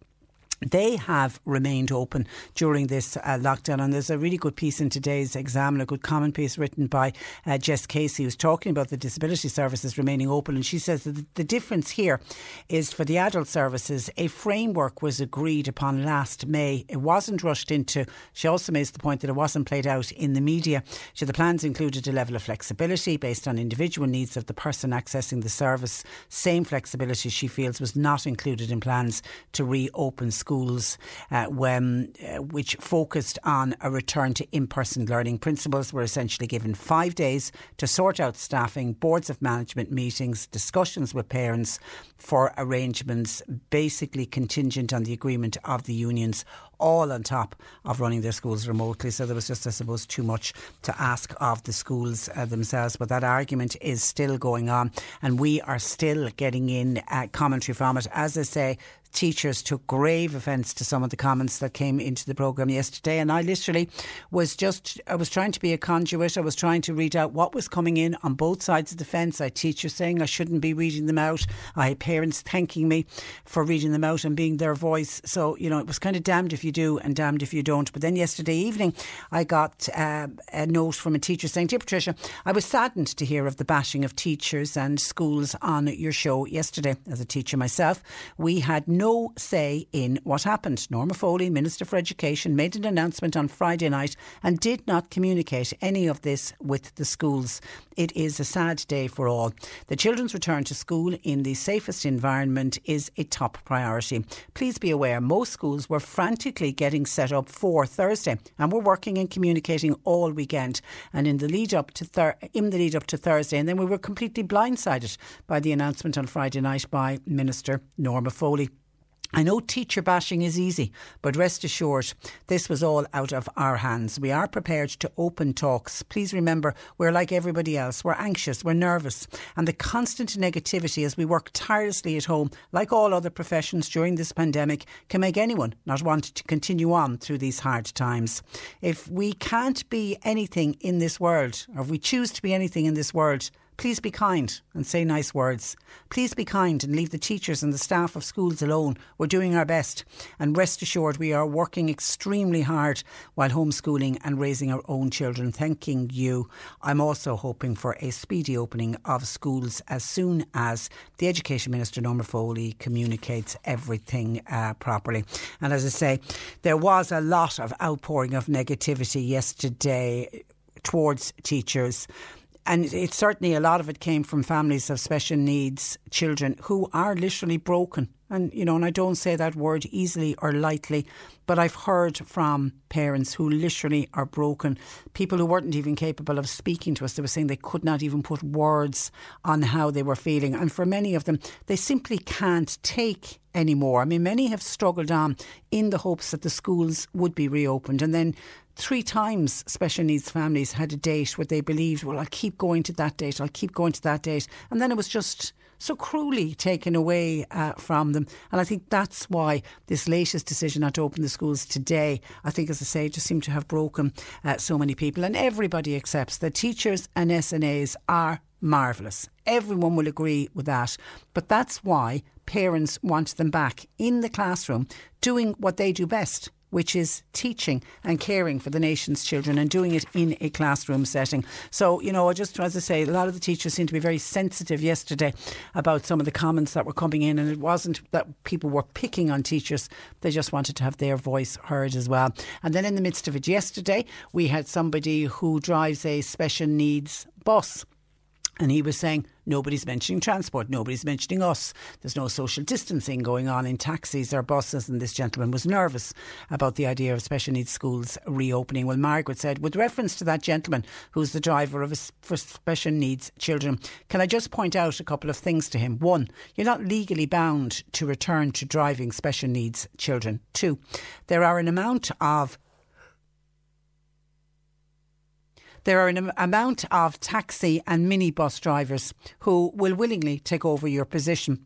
they have remained open during this uh, lockdown. And there's a really good piece in today's exam, a good comment piece written by uh, Jess Casey, who's talking about the disability services remaining open. And she says that the difference here is for the adult services, a framework was agreed upon last May. It wasn't rushed into. She also makes the point that it wasn't played out in the media. So the plans included a level of flexibility based on individual needs of the person accessing the service. Same flexibility, she feels, was not included in plans to reopen schools schools uh, when, uh, which focused on a return to in person learning. Principals were essentially given five days to sort out staffing, boards of management meetings, discussions with parents for arrangements, basically contingent on the agreement of the unions all on top of running their schools remotely. So there was just, I suppose, too much to ask of the schools uh, themselves. But that argument is still going on, and we are still getting in uh, commentary from it. As I say, teachers took grave offence to some of the comments that came into the programme yesterday. And I literally was just, I was trying to be a conduit. I was trying to read out what was coming in on both sides of the fence. I had teachers saying I shouldn't be reading them out. I had parents thanking me for reading them out and being their voice. So, you know, it was kind of damned if you do and damned if you don't. But then yesterday evening, I got uh, a note from a teacher saying, Dear Patricia, I was saddened to hear of the bashing of teachers and schools on your show yesterday. As a teacher myself, we had no say in what happened. Norma Foley, Minister for Education, made an announcement on Friday night and did not communicate any of this with the schools. It is a sad day for all. The children's return to school in the safest environment is a top priority. Please be aware most schools were frantically getting set up for Thursday and were working and communicating all weekend and in the lead up to thir- in the lead up to Thursday and then we were completely blindsided by the announcement on Friday night by Minister Norma Foley. I know teacher bashing is easy, but rest assured, this was all out of our hands. We are prepared to open talks. Please remember, we're like everybody else. We're anxious, we're nervous, and the constant negativity as we work tirelessly at home, like all other professions during this pandemic, can make anyone not want to continue on through these hard times. If we can't be anything in this world, or if we choose to be anything in this world, Please be kind and say nice words. Please be kind and leave the teachers and the staff of schools alone. We're doing our best. And rest assured, we are working extremely hard while homeschooling and raising our own children. Thanking you. I'm also hoping for a speedy opening of schools as soon as the Education Minister, Norma Foley, communicates everything uh, properly. And as I say, there was a lot of outpouring of negativity yesterday towards teachers and it's certainly a lot of it came from families of special needs children who are literally broken. And, you know, and I don't say that word easily or lightly, but I've heard from parents who literally are broken, people who weren't even capable of speaking to us. They were saying they could not even put words on how they were feeling. And for many of them, they simply can't take anymore. I mean, many have struggled on in the hopes that the schools would be reopened. And then three times special needs families had a date where they believed, well, I'll keep going to that date, I'll keep going to that date. And then it was just so cruelly taken away uh, from them. And I think that's why this latest decision not to open the schools today, I think, as I say, just seemed to have broken uh, so many people. And everybody accepts that teachers and SNAs are marvellous. Everyone will agree with that. But that's why parents want them back in the classroom doing what they do best which is teaching and caring for the nation's children and doing it in a classroom setting. So, you know, just as I say, a lot of the teachers seem to be very sensitive yesterday about some of the comments that were coming in, and it wasn't that people were picking on teachers, they just wanted to have their voice heard as well. And then in the midst of it yesterday, we had somebody who drives a special needs bus. And he was saying, nobody's mentioning transport, nobody's mentioning us. There's no social distancing going on in taxis or buses. And this gentleman was nervous about the idea of special needs schools reopening. Well, Margaret said, with reference to that gentleman who's the driver of a, for special needs children, can I just point out a couple of things to him? One, you're not legally bound to return to driving special needs children. Two, there are an amount of there are an amount of taxi and minibus drivers who will willingly take over your position.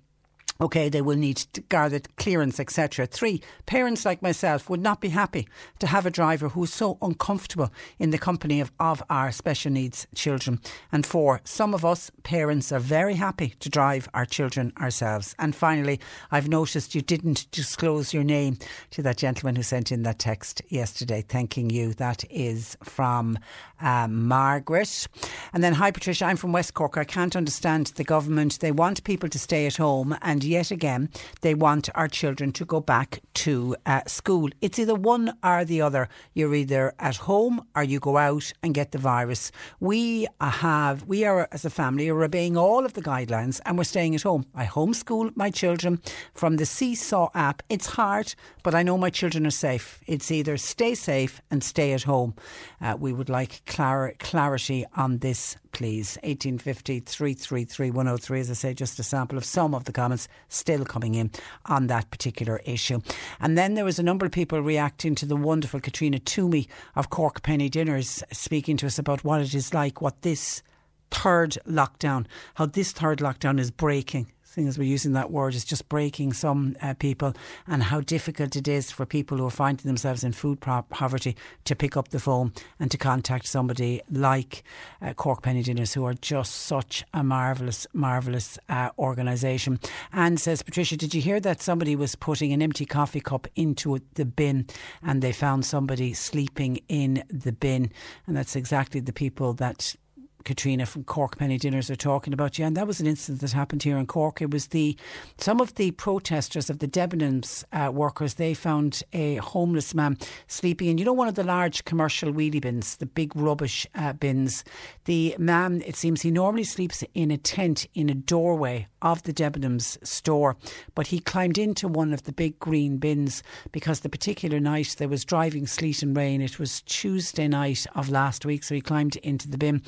Okay, they will need Garda clearance, etc. Three, parents like myself would not be happy to have a driver who is so uncomfortable in the company of, of our special needs children. And four, some of us parents are very happy to drive our children ourselves. And finally, I've noticed you didn't disclose your name to that gentleman who sent in that text yesterday, thanking you. That is from uh, Margaret. And then, hi Patricia, I'm from West Cork. I can't understand the government. They want people to stay at home and yet again, they want our children to go back to uh, school. It's either one or the other. You're either at home or you go out and get the virus. We have, we are as a family are obeying all of the guidelines and we're staying at home. I homeschool my children from the Seesaw app. It's hard, but I know my children are safe. It's either stay safe and stay at home. Uh, we would like clar- clarity on this, please. 1850 333 103, as I say, just a sample of some of the comments still coming in on that particular issue. And then there was a number of people reacting to the wonderful Katrina Twomey of Cork Penny Dinners speaking to us about what it is like, what this third lockdown, how this third lockdown is breaking seeing as we're using that word, is just breaking some uh, people and how difficult it is for people who are finding themselves in food poverty to pick up the phone and to contact somebody like uh, Cork Penny Dinners, who are just such a marvellous, marvellous uh, organisation. And says, Patricia, did you hear that somebody was putting an empty coffee cup into the bin and they found somebody sleeping in the bin? And that's exactly the people that Katrina from Cork Penny Dinners are talking about. Yeah, and that was an incident that happened here in Cork. It was the some of the protesters of the Debenhams uh, workers. They found a homeless man sleeping in, you know, one of the large commercial wheelie bins, the big rubbish uh, bins. The man, it seems, he normally sleeps in a tent in a doorway of the Debenhams store, but he climbed into one of the big green bins because the particular night there was driving sleet and rain. It was Tuesday night of last week, so he climbed into the bin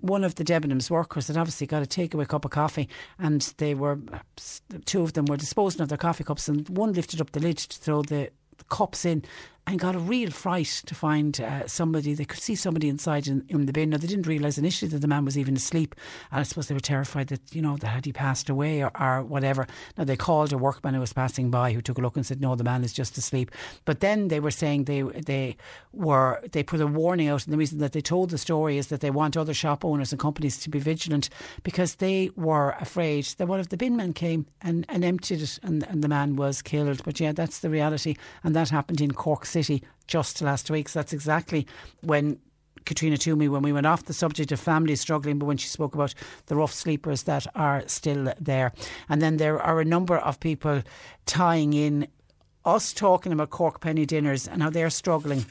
one of the Debenhams workers had obviously got a takeaway cup of coffee, and they were two of them were disposing of their coffee cups, and one lifted up the lid to throw the cups in, and got a real fright to find uh, somebody. They could see somebody inside in, in the bin. Now, they didn't realise initially that the man was even asleep. And I suppose they were terrified that, you know, that had he passed away or, or whatever. Now, they called a workman who was passing by who took a look and said, no, the man is just asleep. But then they were saying they, they were, they put a warning out. And the reason that they told the story is that they want other shop owners and companies to be vigilant because they were afraid that one of the bin men came and, and emptied it and, and the man was killed. But yeah, that's the reality. And that happened in Cork City just last week. So that's exactly when Katrina Twomey when we went off the subject of families struggling, but when she spoke about the rough sleepers that are still there. And then there are a number of people tying in us talking about Cork Penny Dinners and how they're struggling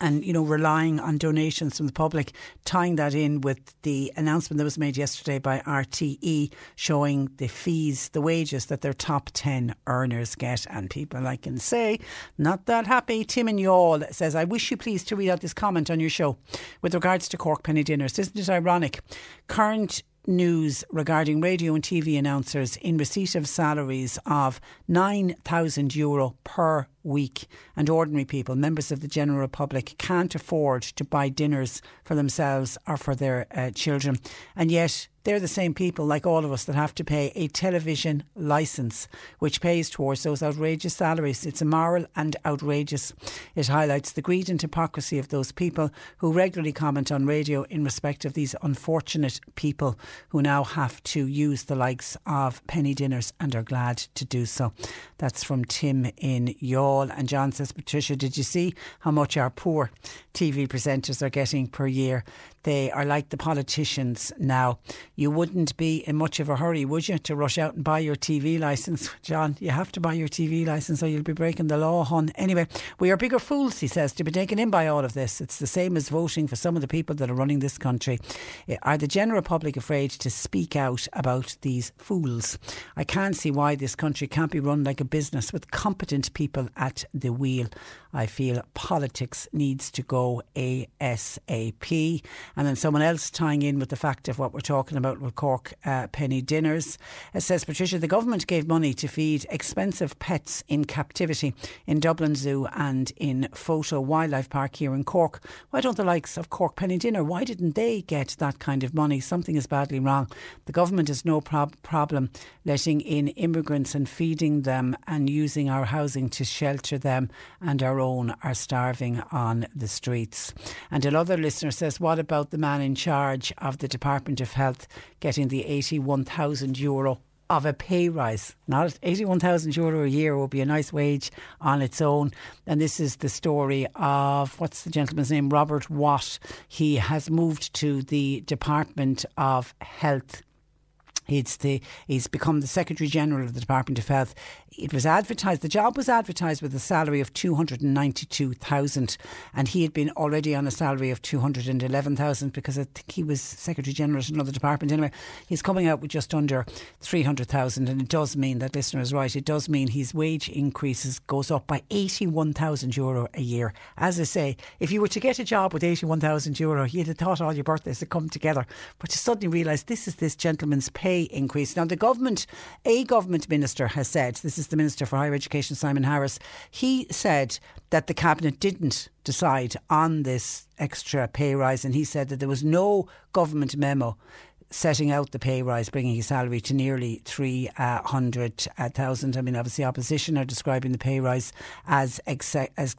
and you know relying on donations from the public tying that in with the announcement that was made yesterday by RTE showing the fees the wages that their top 10 earners get. And people I can say not that happy. Tim and Youghal says I wish you please to read out this comment on your show with regards to Cork Penny Dinners. Isn't it ironic? Current news regarding radio and TV announcers in receipt of salaries of 9,000 euro per week, and ordinary people, members of the general public, can't afford to buy dinners for themselves or for their uh, children. And yet, they're the same people, like all of us, that have to pay a television licence, which pays towards those outrageous salaries. It's immoral and outrageous. It highlights the greed and hypocrisy of those people who regularly comment on radio in respect of these unfortunate people who now have to use the likes of penny dinners and are glad to do so. That's from Tim in Youghal. And John says, Patricia, did you see how much our poor TV presenters are getting per year? They are like the politicians now. You wouldn't be in much of a hurry, would you, to rush out and buy your TV licence? John, you have to buy your TV licence or you'll be breaking the law, hon. Anyway, we are bigger fools, he says, to be taken in by all of this. It's the same as voting for some of the people that are running this country. Eh, are the general public afraid to speak out about these fools? I can't see why this country can't be run like a business with competent people at the wheel. I feel politics needs to go ASAP. And then someone else tying in with the fact of what we're talking about with Cork uh, penny dinners. It says, Patricia, the government gave money to feed expensive pets in captivity in Dublin Zoo and in Fota Wildlife Park here in Cork. Why don't the likes of Cork penny dinner, why didn't they get that kind of money? Something is badly wrong. The government has no prob- problem letting in immigrants and feeding them and using our housing to shelter them and our own are starving on the streets. And another listener says, What about the man in charge of the Department of Health getting the 81,000 euro? Of a pay rise, not 81,000 euro a year would be a nice wage on its own. And this is the story of what's the gentleman's name? Robert Watt. He has moved to the Department of Health it's the he's become the Secretary General of the Department of Health it was advertised, the job was advertised with a salary of 292,000 and he had been already on a salary of 211,000 because I think he was Secretary General at another department. Anyway, he's coming out with just under 300,000 and it does mean, that listener is right, it does mean his wage increases goes up by 81,000 euro a year. As I say, if you were to get a job with 81,000 euro, you'd have thought all your birthdays had come together. But you suddenly realise this is this gentleman's pay increase. Now, the government, a government minister has said, this is is the Minister for Higher Education, Simon Harris. He said that the Cabinet didn't decide on this extra pay rise, and he said that there was no government memo setting out the pay rise, bringing his salary to nearly 300,000. Uh, uh, I mean, obviously, opposition are describing the pay rise as, ex- as,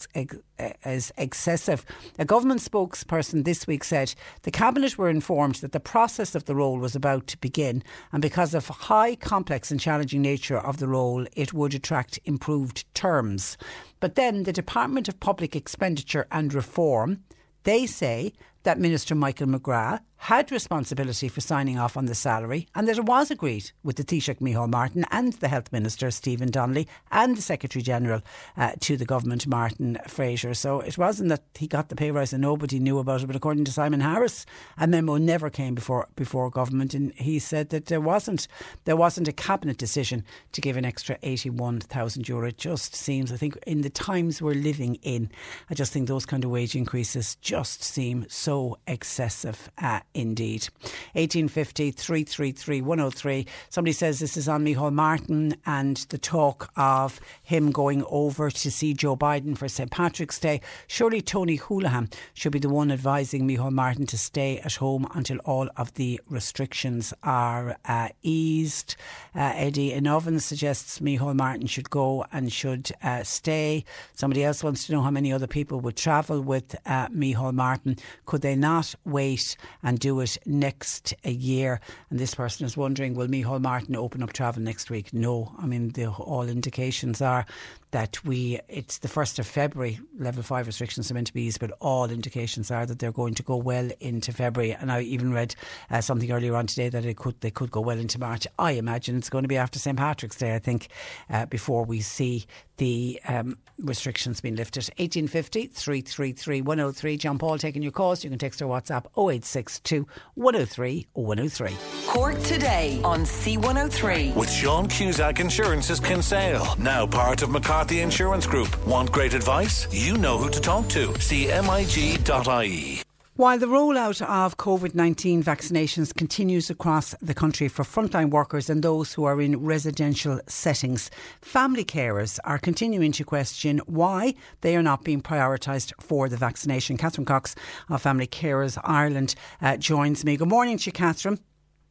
as excessive. A government spokesperson this week said the Cabinet were informed that the process of the role was about to begin, and because of high, complex, and challenging nature of the role, it would attract improved terms. But then the Department of Public Expenditure and Reform, they say that Minister Michael McGrath had responsibility for signing off on the salary and that it was agreed with the Taoiseach Micheál Martin and the Health Minister Stephen Donnelly and the Secretary General uh, to the government Martin Fraser. So it wasn't that he got the pay rise and nobody knew about it, but according to Simon Harris, a memo never came before before government and he said that there wasn't there wasn't a cabinet decision to give an extra 81,000 euro. It just seems I think in the times we're living in, I just think those kind of wage increases just seem so excessive. Uh, indeed. 1850 333 103. Somebody says this is on Micheál Martin and the talk of him going over to see Joe Biden for St. Patrick's Day. Surely Tony Holohan should be the one advising Micheál Martin to stay at home until all of the restrictions are uh, eased. Uh, Eddie in suggests Micheál Martin should go and should uh, stay. Somebody else wants to know how many other people would travel with uh, Martin. Could they not wait and do it next year. And this person is wondering, will Micheál Martin open up travel next week? No. I mean, the, all indications are that we it's the first of February. Level five restrictions are meant to be eased, but all indications are that they're going to go well into February. And I even read uh, something earlier on today that it could they could go well into March. I imagine it's going to be after St Patrick's Day. I think uh, before we see the um, restrictions being lifted. 1850 333 103. John Paul taking your calls. You can text or WhatsApp 0862 103 103. Cork today on C103. With Sean Cusack Insurance's Kinsale, now part of McCarthy The insurance Group. Want great advice? You know who to talk to. See MIG.ie. While the rollout of COVID 19 vaccinations continues across the country for frontline workers and those who are in residential settings, family carers are continuing to question why they are not being prioritised for the vaccination. Catherine Cox of Family Carers Ireland uh, joins me. Good morning to you, Catherine.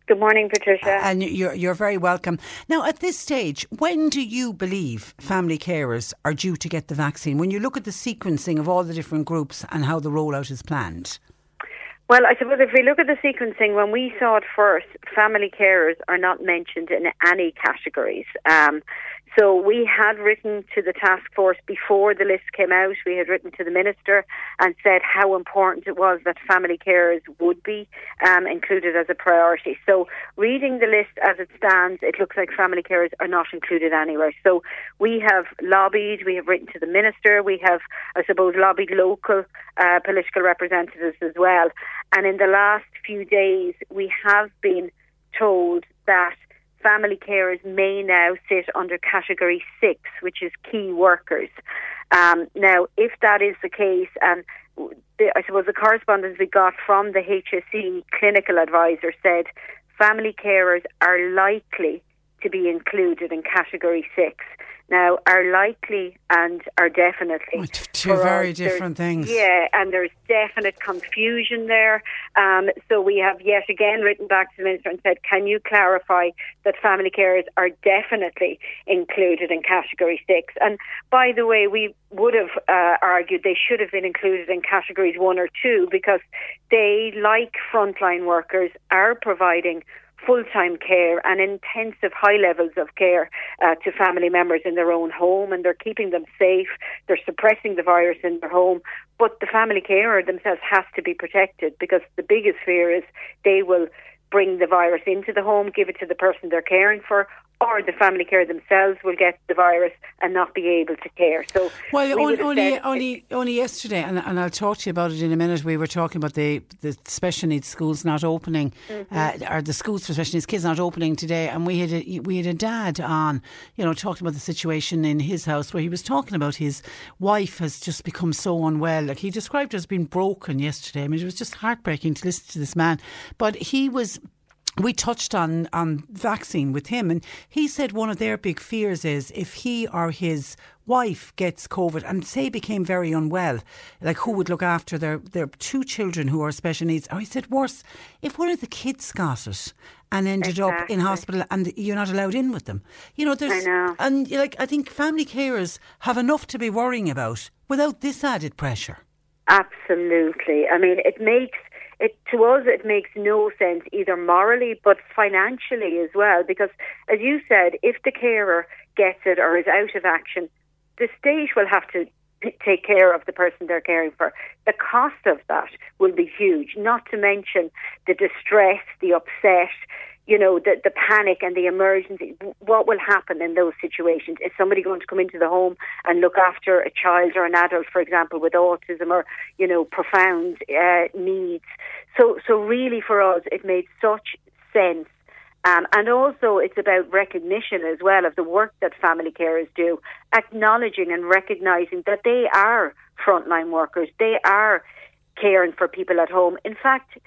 Good morning, Patricia. And you're, you're very welcome. Now, at this stage, when do you believe family carers are due to get the vaccine? When you look at the sequencing of all the different groups and how the rollout is planned? Well, I suppose if we look at the sequencing, when we saw it first, family carers are not mentioned in any categories. Um, so we had written to the task force before the list came out. We had written to the minister and said how important it was that family carers would be um, included as a priority. So reading the list as it stands, it looks like family carers are not included anywhere. So we have lobbied, we have written to the minister, we have, I suppose, lobbied local uh, political representatives as well. And in the last few days, we have been told that family carers may now sit under category six, which is key workers. Um, now, if that is the case, and the, I suppose the correspondence we got from the HSE clinical advisor said family carers are likely to be included in category six. Now, are likely and are definitely two very us, different things. Yeah, and there's definite confusion there. Um, so we have yet again written back to the minister and said, "Can you clarify that family carers are definitely included in category six? And by the way, we would have uh, argued they should have been included in categories one or two because they, like frontline workers, are providing full time care and intensive high levels of care uh, to family members in their own home, and they're keeping them safe. They're suppressing the virus in their home, but the family carer themselves has to be protected because the biggest fear is they will bring the virus into the home, give it to the person they're caring for, or the family care themselves will get the virus and not be able to care. So, well, we only only only yesterday, and, and I'll talk to you about it in a minute. We were talking about the the special needs schools not opening, mm-hmm. uh, or the schools for special needs kids not opening today, and we had a, we had a dad on, you know, talking about the situation in his house where he was talking about his wife has just become so unwell. Like he described it as being broken yesterday. I mean, it was just heartbreaking to listen to this man, but he was we touched on on vaccine with him, and he said one of their big fears is if he or his wife gets COVID and say became very unwell, like who would look after their their two children who are special needs? Or he said worse, if one of the kids got it and ended exactly. up in hospital and you're not allowed in with them. You know, there's know. and like I think family carers have enough to be worrying about without this added pressure. Absolutely. I mean, it makes it to us it makes no sense either morally but financially as well because as you said if the carer gets it or is out of action the state will have to take care of the person they're caring for. The cost of that will be huge not to mention the distress the upset you know, the, the panic and the emergency. What will happen in those situations? Is somebody going to come into the home and look after a child or an adult, for example, with autism or, you know, profound uh, needs? So, so really for us, it made such sense. Um, and also, it's about recognition as well of the work that family carers do, acknowledging and recognizing that they are frontline workers. They are caring for people at home. In fact,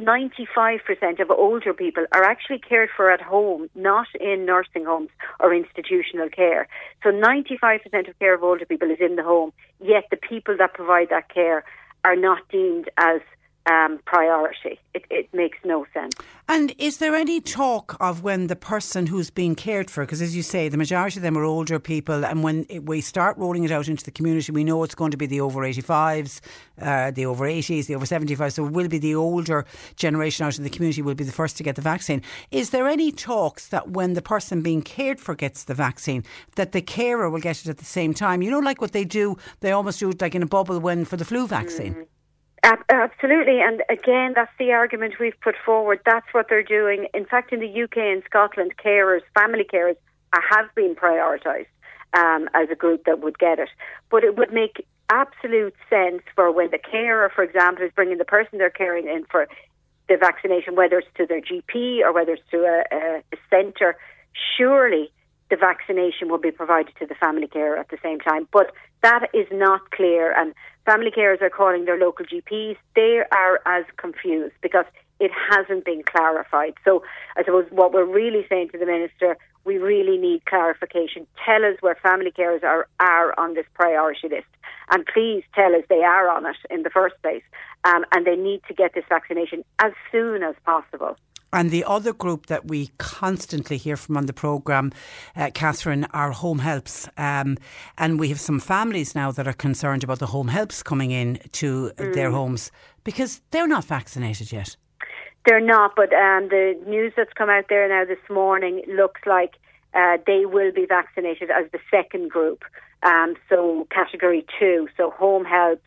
95% of older people are actually cared for at home, not in nursing homes or institutional care. So 95% of care of older people is in the home, yet the people that provide that care are not deemed as um, priority. It, it, makes no sense. And is there any talk of when the person who's being cared for, because as you say, the majority of them are older people, and when it, we start rolling it out into the community, we know it's going to be the over 85s, uh, the over 80s, the over 75s, so it will be the older generation out in the community will be the first to get the vaccine. Is there any talks that when the person being cared for gets the vaccine, that the carer will get it at the same time? You know, like what they do, they almost do it like in a bubble when for the flu vaccine. Mm. Absolutely, and again, that's the argument we've put forward. That's what they're doing. In fact, in the UK and Scotland, carers, family carers, have been prioritised um, as a group that would get it. But it would make absolute sense for when the carer, for example, is bringing the person they're caring in for the vaccination, whether it's to their GP or whether it's to a, a, a centre. Surely, the vaccination will be provided to the family carer at the same time. But that is not clear, and family carers are calling their local GPs. They are as confused because it hasn't been clarified. So I suppose what we're really saying to the minister, we really need clarification. Tell us where family carers are, are on this priority list. And please tell us they are on it in the first place. Um, and they need to get this vaccination as soon as possible. And the other group that we constantly hear from on the programme, uh, Catherine, are home helps. Um, and we have some families now that are concerned about the home helps coming in to mm. their homes because they're not vaccinated yet. They're not, but um, the news that's come out there now this morning looks like uh, they will be vaccinated as the second group. Um, so category two, so home helps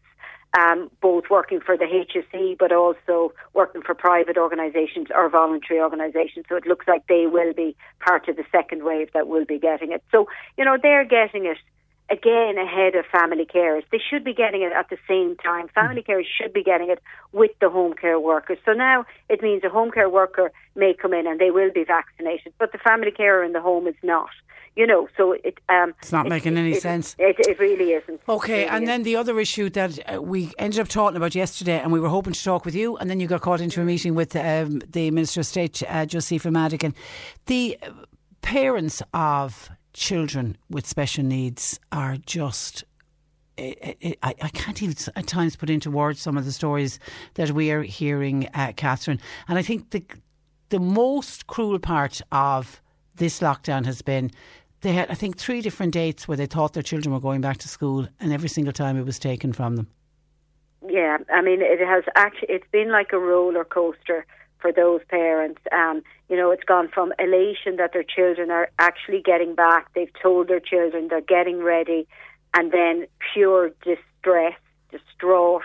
um, both working for the HSE but also working for private organisations or voluntary organisations. So it looks like they will be part of the second wave that will be getting it. So, you know, they're getting it again ahead of family carers. They should be getting it at the same time. Family carers should be getting it with the home care workers. So now it means a home care worker may come in and they will be vaccinated, but the family carer in the home is not. You know, so it um, it's not it, making any it, sense. It, it, really isn't. Okay, really and isn't. then the other issue that uh, we ended up talking about yesterday, and we were hoping to talk with you, and then you got caught into a meeting with um, the Minister of State, uh, Josepha Madigan. The parents of children with special needs are just I, I, can't even at times put into words some of the stories that we are hearing, uh, Catherine. And I think the the most cruel part of this lockdown has been they had, I think, three different dates where they thought their children were going back to school, and every single time it was taken from them. Yeah, I mean, it has actually it's been like a roller coaster for those parents. Um, you know, it's gone from elation that their children are actually getting back. They've told their children they're getting ready, and then pure distress, distraught.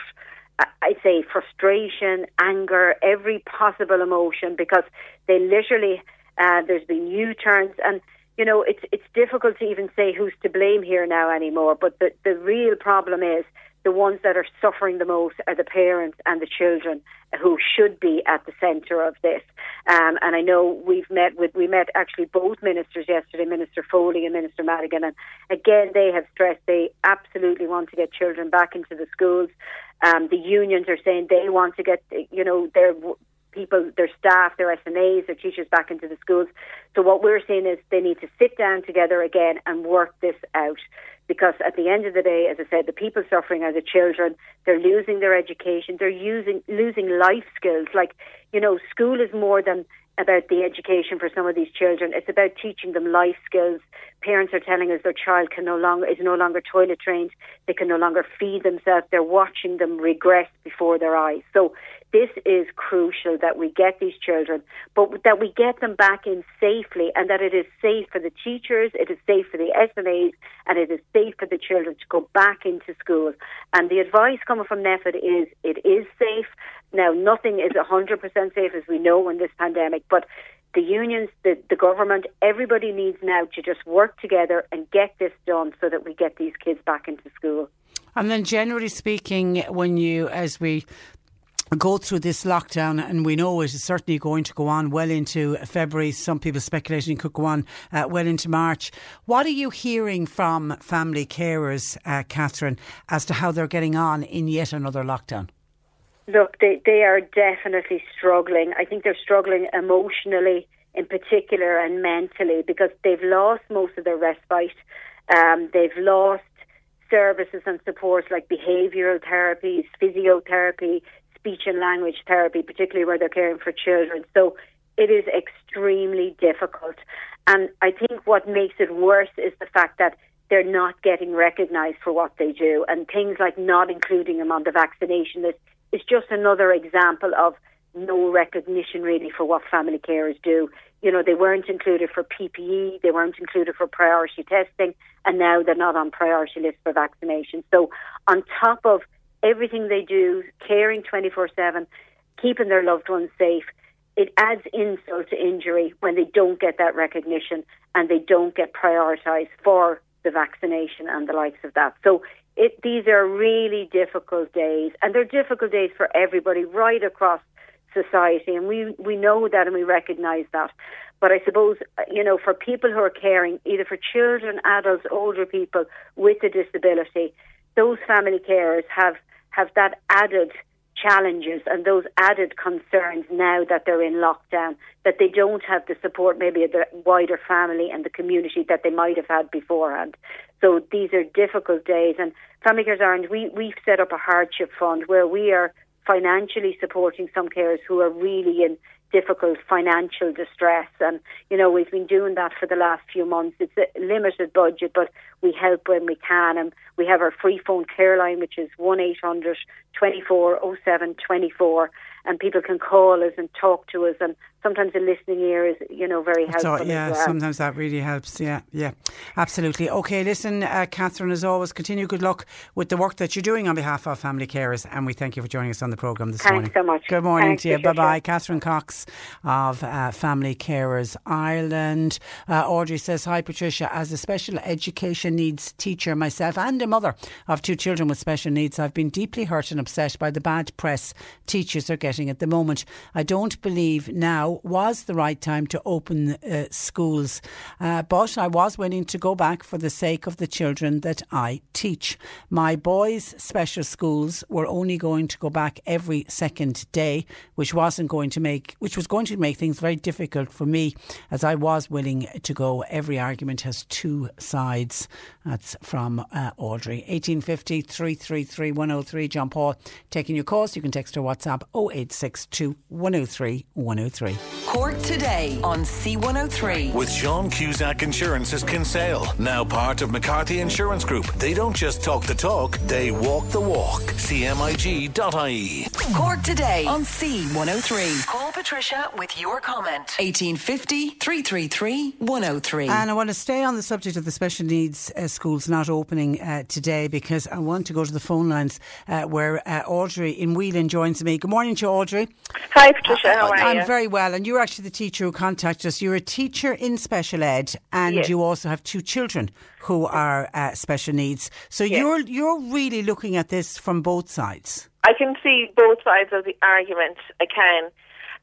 I'd say frustration, anger, every possible emotion because they literally uh, there's been U-turns and you know it's it's difficult to even say who's to blame here now anymore. But the the real problem is the ones that are suffering the most are the parents and the children who should be at the centre of this. Um, and I know we've met with, we met actually both ministers yesterday, Minister Foley and Minister Madigan, and again they have stressed they absolutely want to get children back into the schools. Um, the unions are saying they want to get, you know, their people, their staff, their SNAs, their teachers back into the schools. So what we're saying is they need to sit down together again and work this out because at the end of the day, as I said, the people suffering are the children. They're losing their education. They're using losing life skills. Like you know, school is more than about the education for some of these children. It's about teaching them life skills. Parents are telling us their child can no longer is no longer toilet trained. They can no longer feed themselves. They're watching them regress before their eyes. So this is crucial that we get these children, but that we get them back in safely and that it is safe for the teachers, it is safe for the SNAs, and it is safe for the children to go back into school. And the advice coming from NPHET is it is safe. Now, nothing is 100% safe, as we know, in this pandemic, but the unions, the, the government, everybody needs now to just work together and get this done so that we get these kids back into school. And then, generally speaking, when you, as we go through this lockdown, and we know it is certainly going to go on well into February. Some people speculating it could go on uh, well into March. What are you hearing from family carers, uh, Catherine, as to how they're getting on in yet another lockdown? Look, they, they are definitely struggling. I think they're struggling emotionally in particular and mentally because they've lost most of their respite. Um, they've lost services and supports like behavioural therapies, physiotherapy, speech and language therapy, particularly where they're caring for children. So it is extremely difficult. And I think what makes it worse is the fact that they're not getting recognised for what they do. And things like not including them on the vaccination list is just another example of no recognition really for what family carers do. You know, they weren't included for PPE, they weren't included for priority testing, and now they're not on priority list for vaccination. So on top of everything they do, caring 24 7, keeping their loved ones safe, it adds insult to injury when they don't get that recognition and they don't get prioritised for the vaccination and the likes of that. So it, these are really difficult days, and they're difficult days for everybody right across society, and we, we know that and we recognise that. But I suppose, you know, for people who are caring, either for children, adults, older people with a disability, those family carers have have that added challenges and those added concerns now that they're in lockdown, that they don't have the support maybe of the wider family and the community that they might have had beforehand. So these are difficult days and Family Carers Ireland, we, we've set up a hardship fund where we are financially supporting some carers who are really in difficult financial distress. And, you know, we've been doing that for the last few months. It's a limited budget, but we help when we can. And we have our free phone care line, which is 1 800 24 07 24. And people can call us and talk to us and sometimes a listening ear is, you know, very helpful. So yeah, well. sometimes that really helps. Yeah, yeah, absolutely. Okay, listen, uh, Catherine, as always, continue good luck with the work that you're doing on behalf of family carers, and we thank you for joining us on the program this morning. Thanks morning. so much. Good morning Thanks, to you. Bye bye, Catherine Cox of uh, Family Carers Ireland. Uh, Audrey says, "Hi, Patricia. As a special education needs teacher myself and a mother of two children with special needs, I've been deeply hurt and upset by the bad press teachers are getting at the moment. I don't believe now was the right time to open uh, schools, uh, but I was willing to go back for the sake of the children that I teach. My boys' special schools were only going to go back every second day, which wasn't going to make, which was going to make things very difficult for me, as I was willing to go. Every argument has two sides. That's from uh, Audrey. 1850 333 103. John Paul taking your calls. You can text or WhatsApp 0862 103 103. Cork today on C103. With Sean Cusack Insurance's Kinsale, now part of McCarthy Insurance Group. They don't just talk the talk, they walk the walk. CMIG.ie. Cork today on C103. Call Patricia with your comment. 1850 333 103. And I want to stay on the subject of the special needs uh, schools not opening uh, today because I want to go to the phone lines uh, where uh, Audrey in Whelan joins me. Good morning to Audrey. Hi, Patricia. How are I'm you? very well, and you're actually the teacher who contacted us. You're a teacher in special ed, and Yes. you also have two children who are uh, special needs. So Yes. you're you're really looking at this from both sides. I can see both sides of the argument. I can,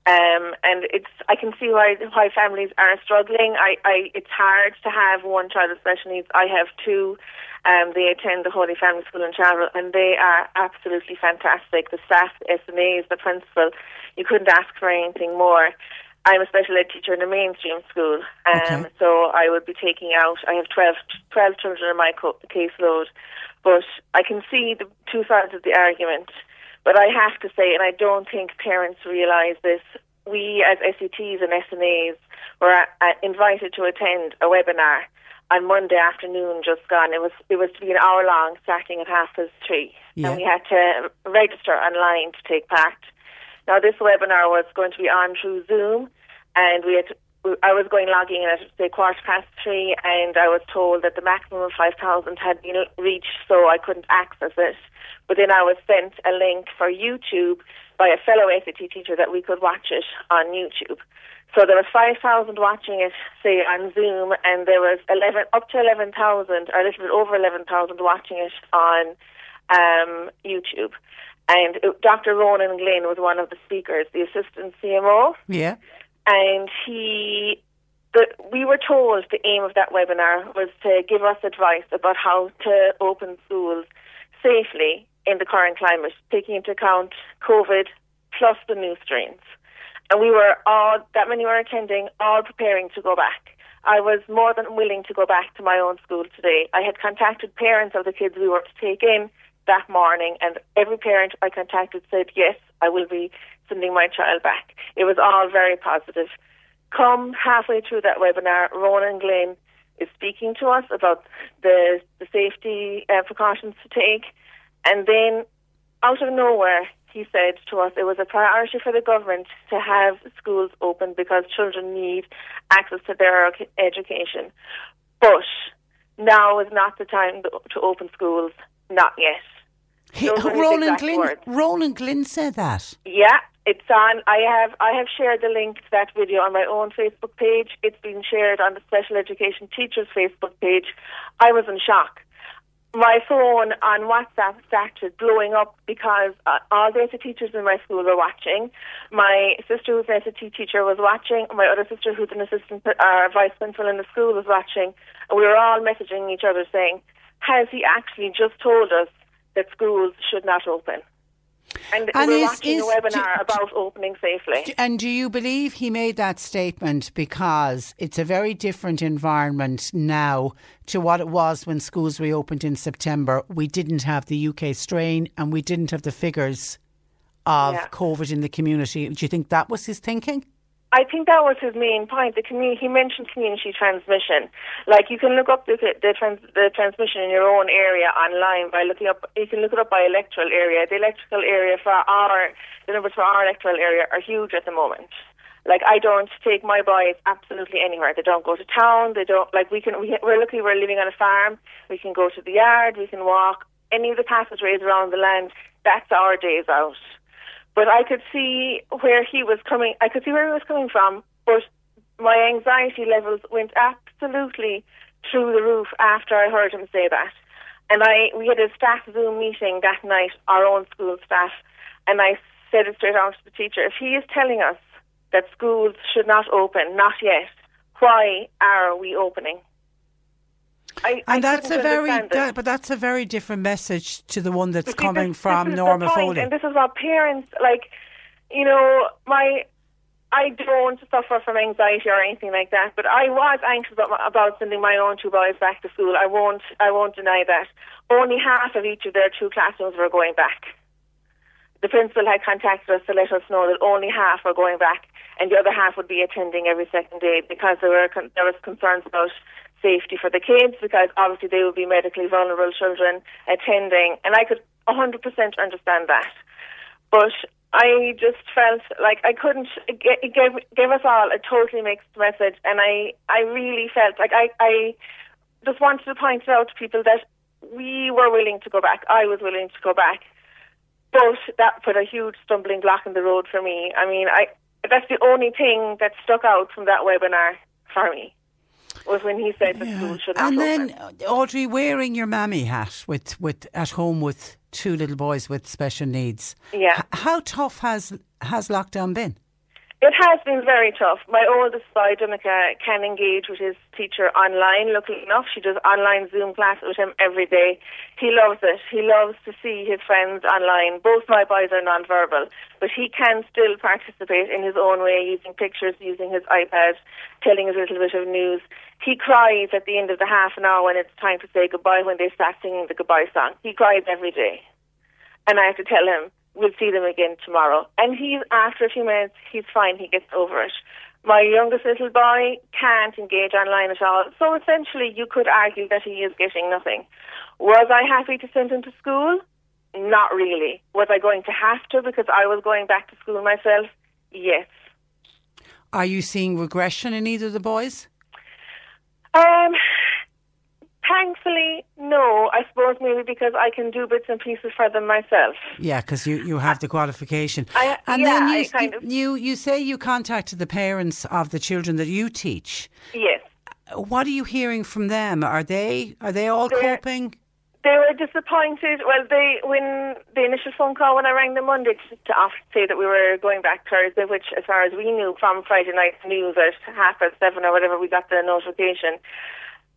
um, and it's I can see why why families are struggling. I, I it's hard to have one child with special needs. I have two. Um, they attend the Holy Family School in Travel, and they are absolutely fantastic. The staff, the SNAs, the principal, you couldn't ask for anything more. I'm a special ed teacher in a mainstream school, um, Okay. so I would be taking out. I have 12, 12 children in my co- caseload, but I can see the two sides of the argument. But I have to say, and I don't think parents realise this, we as SETs and SNAs were uh, invited to attend a webinar on Monday afternoon just gone. It was it was to be an hour long, starting at half past three, Yeah. and we had to register online to take part. Now this webinar was going to be on through Zoom, and we had. To, I was going logging in at say quarter past three, and I was told that the maximum of five thousand had been reached, so I couldn't access it. But then I was sent a link for YouTube by a fellow SET teacher that we could watch it on YouTube. So there was 5,000 watching it, say, on Zoom, and there was 11, up to 11,000, or a little bit over 11,000 watching it on um, YouTube. And it, Dr. Ronan Glynn was one of the speakers, the assistant CMO, Yeah. and he the, we were told the aim of that webinar was to give us advice about how to open schools safely in the current climate, taking into account COVID plus the new strains. And we were all, that many were attending, all preparing to go back. I was more than willing to go back to my own school today. I had contacted parents of the kids we were to take in that morning, and every parent I contacted said, Yes, I will be sending my child back. It was all very positive. Come halfway through that webinar, Ronan Glynn is speaking to us about the, the safety uh, precautions to take, and then out of nowhere, he said to us it was a priority for the government to have schools open because children need access to their education. But now is not the time to, open schools, not yet. He, Those were his Ronan Glynn. words. Ronan Glynn said that. Yeah, it's on. I have I have shared the link to that video on my own Facebook page. It's been shared on the Special Education Teachers Facebook page. I was in shock. My phone on WhatsApp started blowing up because uh, all the SET teachers in my school were watching. My sister, who's an SET teacher, was watching. My other sister, who's an assistant uh, vice principal in the school, was watching. And we were all messaging each other saying, "Has he actually just told us that schools should not open?" And, And we're is- watching is- a webinar about opening safely. And do you believe he made that statement because it's a very different environment now to what it was when schools reopened in September? We didn't have the UK strain and we didn't have the figures of Yeah. COVID in the community. Do you think that was his thinking? I think that was his main point. The community, he mentioned community transmission. Like you can look up the the, trans, the transmission in your own area online by looking up. You can look it up by electoral area. The electrical area for our the numbers for our electoral area are huge at the moment. Like I don't take my boys absolutely anywhere. They don't go to town. They don't like we can. We, we're lucky we're living on a farm. We can go to the yard. We can walk any of the passageways around the land. That's our days out. But I could see where he was coming. I could see where he was coming from. But my anxiety levels went absolutely through the roof after I heard him say that. And I we had a staff Zoom meeting that night, our own school staff, and I said it straight out to the teacher. If he is telling us that schools should not open, not yet, why are we opening? I, and I that's a very, that, but that's a very different message to the one that's See, coming this, from this is Norma Foley. And this is what parents like. You know, my I don't suffer from anxiety or anything like that, but I was anxious about, about sending my own two boys back to school. I won't, I won't deny that. Only half of each of their two classrooms were going back. The principal had contacted us to let us know that only half were going back, and the other half would be attending every second day because there were there was concerns about safety for the kids because obviously they would be medically vulnerable children attending, and I could 100% understand that. But I just felt like I couldn't. It gave gave us all a totally mixed message, and I I really felt like I I just wanted to point out to people that we were willing to go back. I was willing to go back, but that put a huge stumbling block in the road for me. I mean, I that's the only thing that stuck out from that webinar for me was when he said the school should not and open. then uh, Audrey wearing your mammy hat with, with at home with two little boys with special needs. Yeah. H- how tough has has lockdown been? It has been very tough. My oldest boy, Dominica, can engage with his teacher online. Luckily enough, she does online Zoom classes with him every day. He loves it. He loves to see his friends online. Both my boys are nonverbal, but he can still participate in his own way, using pictures, using his iPad, telling us a little bit of news. He cries at the end of the half an hour when it's time to say goodbye when they start singing the goodbye song. He cries every day. And I have to tell him, we'll see them again tomorrow. And he's, after a few minutes, he's fine, he gets over it. My youngest little boy can't engage online at all. So essentially, you could argue that he is getting nothing. Was I happy to send him to school? Not really. Was I going to have to because I was going back to school myself? Yes. Are you seeing regression in either of the boys? Um, thankfully, no. I suppose maybe because I can do bits and pieces for them myself. Yeah, because you, you have the qualification. I- and yeah, then you, kind of- you you say you contacted the parents of the children that you teach. Yes. What are you hearing from them? Are they are they all They're- coping? They were disappointed. Well, they when the initial phone call when I rang them Monday to, to say that we were going back Thursday, which, as far as we knew from Friday night news at half past seven or whatever, we got the notification.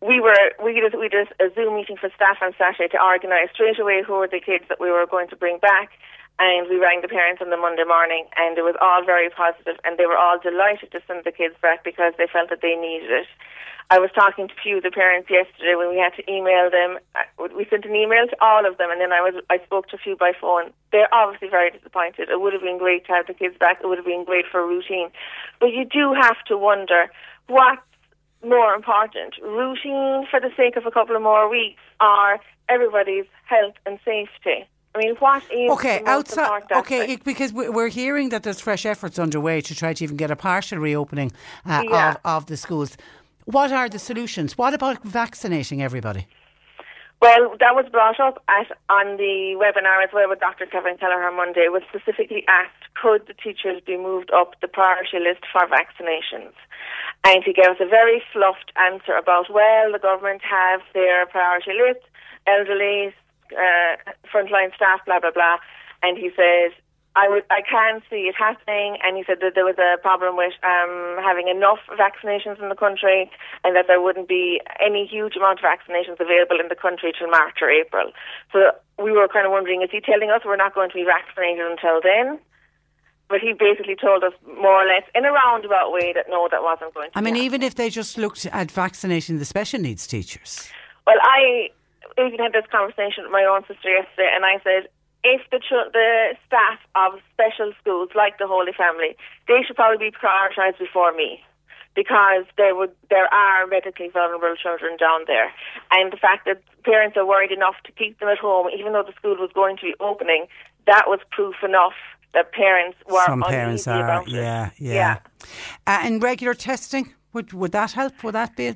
We were we did we did a Zoom meeting for staff on Saturday to organise straight away who were the kids that we were going to bring back, and we rang the parents on the Monday morning, and it was all very positive, and they were all delighted to send the kids back because they felt that they needed it. I was talking to a few of the parents yesterday when we had to email them. We sent an email to all of them, and then I was I spoke to a few by phone. They're obviously very disappointed. It would have been great to have the kids back. It would have been great for routine, but you do have to wonder what's more important: routine for the sake of a couple of more weeks, or everybody's health and safety. I mean, what is Okay, outside. Okay, it, because we- we're hearing that there's fresh efforts underway to try to even get a partial reopening uh, Yeah. of, of the schools. What are the solutions? What about vaccinating everybody? Well, that was brought up at on the webinar as well with Dr. Kevin Kelleher on Monday. Was specifically asked, could the teachers be moved up the priority list for vaccinations? And he gave us a very fluffed answer about, well, the government have their priority list, elderly, uh, frontline staff, blah blah blah. And he said, I would, I can see it happening. And he said that there was a problem with um, having enough vaccinations in the country, and that there wouldn't be any huge amount of vaccinations available in the country till March or April. So we were kind of wondering, is he telling us we're not going to be vaccinated until then? But he basically told us more or less in a roundabout way that no, that wasn't going to. Happen. I mean, be even if they just looked at vaccinating the special needs teachers. Well, I even had this conversation with my own sister yesterday, and I said, if the ch- the staff of special schools like the Holy Family, they should probably be prioritised before me, because there would there are medically vulnerable children down there, and the fact that parents are worried enough to keep them at home, even though the school was going to be opening, that was proof enough that parents were Some parents are, it. yeah, yeah. Uh, and regular testing, would would that help? Would that be?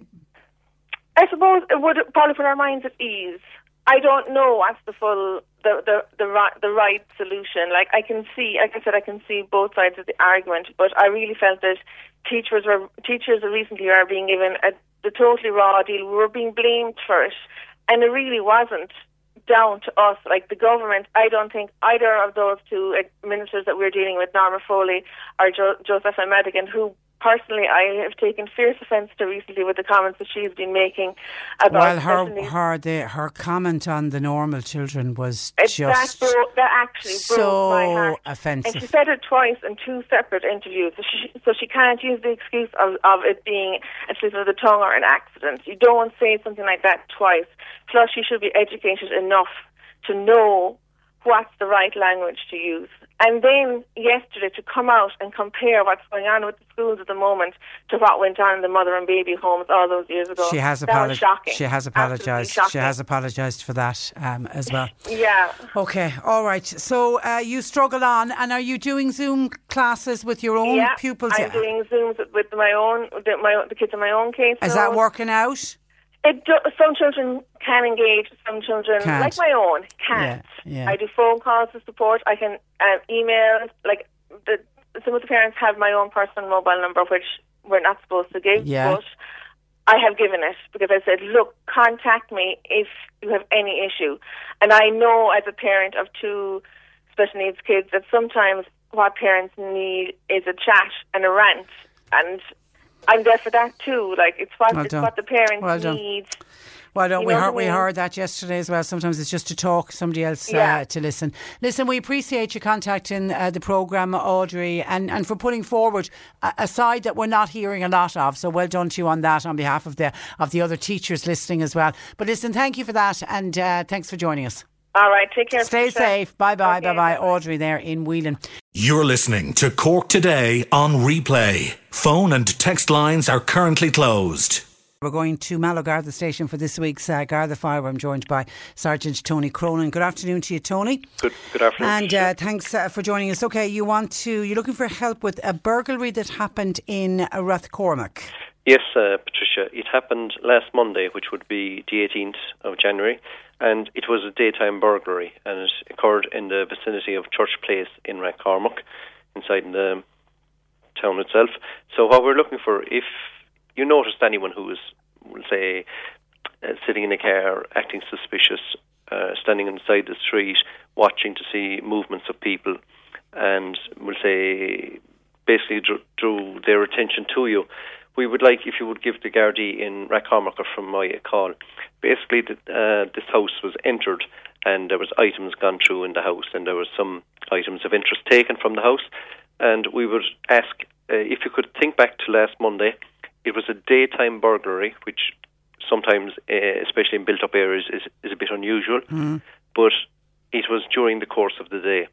I suppose it would probably put our minds at ease. I don't know what's the full the the the right the right solution. Like I can see, like I said, I can see both sides of the argument, but I really felt that teachers were teachers recently are being given a the totally raw deal. We were being blamed for it, and it really wasn't down to us. Like the government, I don't think either of those two ministers that we're dealing with, Norma Foley or jo- Josepha Madigan, who personally I have taken fierce offence to recently with the comments that she's been making about Well, her her the, her comment on the normal children was It, that, just broke, that actually broke so my heart. offensive. And she said it twice in two separate interviews. So she, so she can't use the excuse of, of it being a slip of the tongue or an accident. You don't say something like that twice. Plus, she should be educated enough to know what's the right language to use. And then yesterday to come out and compare what's going on with the schools at the moment to what went on in the mother and baby homes all those years ago. She has apologized. She has apologized. She has apologized for that um, as well. Yeah. Okay, all right. So uh, you struggle on, and are you doing Zoom classes with your own yeah, pupils? I'm doing Zooms with my own, the, my, the kids in my own case. Is that working out? It do, some children can engage, some children, Can't. like my own, can't. Yeah, yeah. I do phone calls to support. I can uh, email. Like the, some of the parents have my own personal mobile number, which we're not supposed to give. Yeah. But I have given it because I said, look, contact me if you have any issue. And I know as a parent of two special needs kids that sometimes what parents need is a chat and a rant. And I'm there for that too. Like it's what Well it's done. what the parents Well done. need. Well, don't You we heard we mean? heard that yesterday as well. Sometimes it's just to talk, somebody else uh, to listen. Listen, we appreciate you contacting uh, the programme, Audrey, and, and for putting forward a, a side that we're not hearing a lot of. So well done to you on that, on behalf of the of the other teachers listening as well. But listen, thank you for that, and uh, thanks for joining us. All right, take care. Stay safe. Bye bye. Okay, bye bye. Audrey there in Whelan. You're listening to Cork Today on replay. Phone and text lines are currently closed. We're going to Mallow Garda Station for this week's uh, Garda Fire. I'm joined by Sergeant Tony Cronin. Good afternoon to you, Tony. Good, good afternoon. And uh, thanks uh, for joining us. Okay, you want to, you're looking for help with a burglary that happened in uh, Rathcormac. Yes, uh, Patricia, it happened last Monday, which would be the 18th of January, and it was a daytime burglary, and it occurred in the vicinity of Church Place in Rathcormac, inside the town itself. So what we're looking for, if you noticed anyone who was, we'll say, uh, sitting in a car, acting suspicious, uh, standing inside the street, watching to see movements of people, and we'll say basically drew, drew their attention to you. We would like if you would give the Gardaí in Rathcormac or from my a call. Basically, the, uh, this house was entered and there was items gone through in the house and there was some items of interest taken from the house. And we would ask uh, if you could think back to last Monday. It was a daytime burglary, which sometimes, uh, especially in built-up areas, is, is a bit unusual. But it was during the course of the day.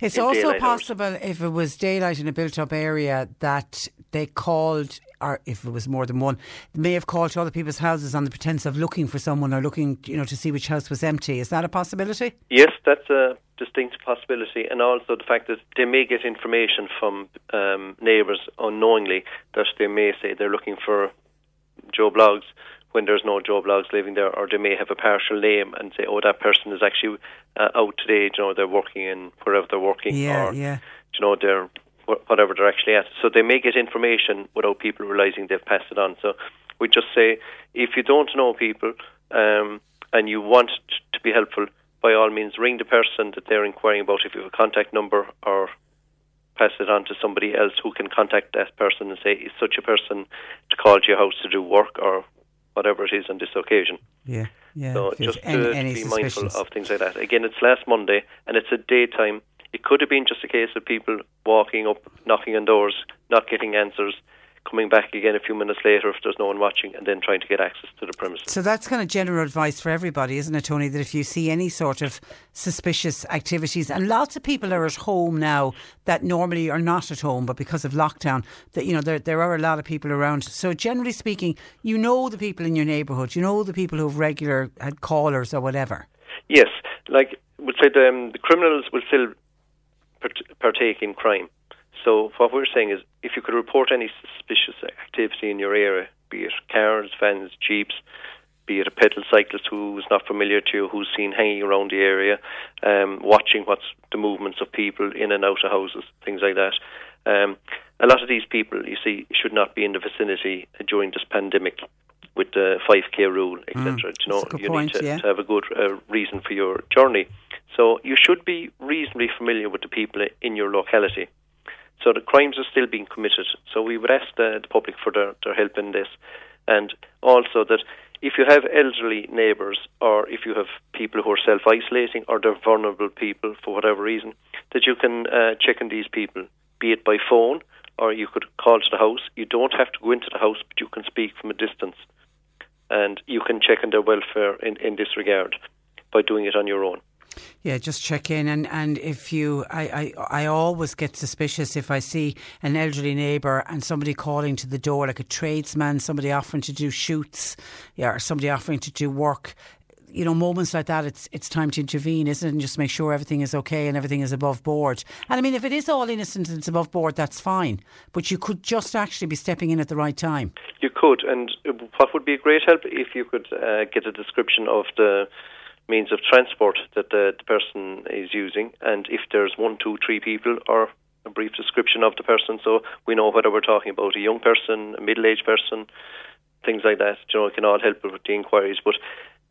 It's also daylight hours. possible if it was daylight in a built up area that they called, or if it was more than one, they may have called to other people's houses on the pretense of looking for someone or looking, you know, to see which house was empty. Is that a possibility? Yes, that's a distinct possibility, and also the fact that they may get information from um, neighbours unknowingly that they may say they're looking for Joe Bloggs when there's no Joe Bloggs living there, or they may have a partial name and say, "Oh, that person is actually uh, out today." You know, they're working in wherever they're working, Yeah, or yeah. you know, they're whatever they're actually at. So they may get information without people realizing they've passed it on. So we just say, if you don't know people um, and you want to be helpful, by all means, ring the person that they're inquiring about. If you have a contact number, or pass it on to somebody else who can contact that person and say, "Is such a person to call to your house to do work or whatever it is on this occasion?" Yeah, yeah. So just any, any be mindful of things like that. Again, it's last Monday and it's a daytime. It could have been just a case of people walking up, knocking on doors, not getting answers, coming back again a few minutes later if there's no one watching, and then trying to get access to the premises. So that's kind of general advice for everybody, isn't it, Tony? That if you see any sort of suspicious activities, and lots of people are at home now that normally are not at home, but because of lockdown, that you know there there are a lot of people around. So generally speaking, you know the people in your neighbourhood, you know the people who have regular had callers or whatever. Yes, like we'll say the, um, the criminals will still partake in crime. So what we're saying is, if you could report any suspicious activity in your area, be it cars, vans, jeeps, be it a pedal cyclist who's not familiar to you, who's seen hanging around the area, um, watching what's the movements of people in and out of houses, things like that. Um, a lot of these people, you see, should not be in the vicinity during this pandemic with the 5k rule, etc. Mm, you know, that's a good you point, need to, yeah. to have a good uh, reason for your journey. So you should be reasonably familiar with the people in your locality. So the crimes are still being committed. So we would ask the, the public for their, their help in this. And also that if you have elderly neighbours or if you have people who are self isolating or they're vulnerable people for whatever reason, that you can uh, check on these people, be it by phone or you could call to the house. You don't have to go into the house, but you can speak from a distance. And you can check on their welfare in, in this regard by doing it on your own. Yeah, just check in, and, and if you, I, I, I always get suspicious if I see an elderly neighbour and somebody calling to the door, like a tradesman, somebody offering to do shoots, yeah, or somebody offering to do work. You know, moments like that, it's it's time to intervene, isn't it? And just make sure everything is okay and everything is above board. And I mean, if it is all innocent and it's above board, that's fine. But you could just actually be stepping in at the right time. You could, and what would be a great help if you could uh, get a description of the means of transport that the, the person is using, and if there's one, two, three people, or a brief description of the person, so we know whether we're talking about a young person, a middle-aged person, things like that. You know, it can all help with the inquiries, but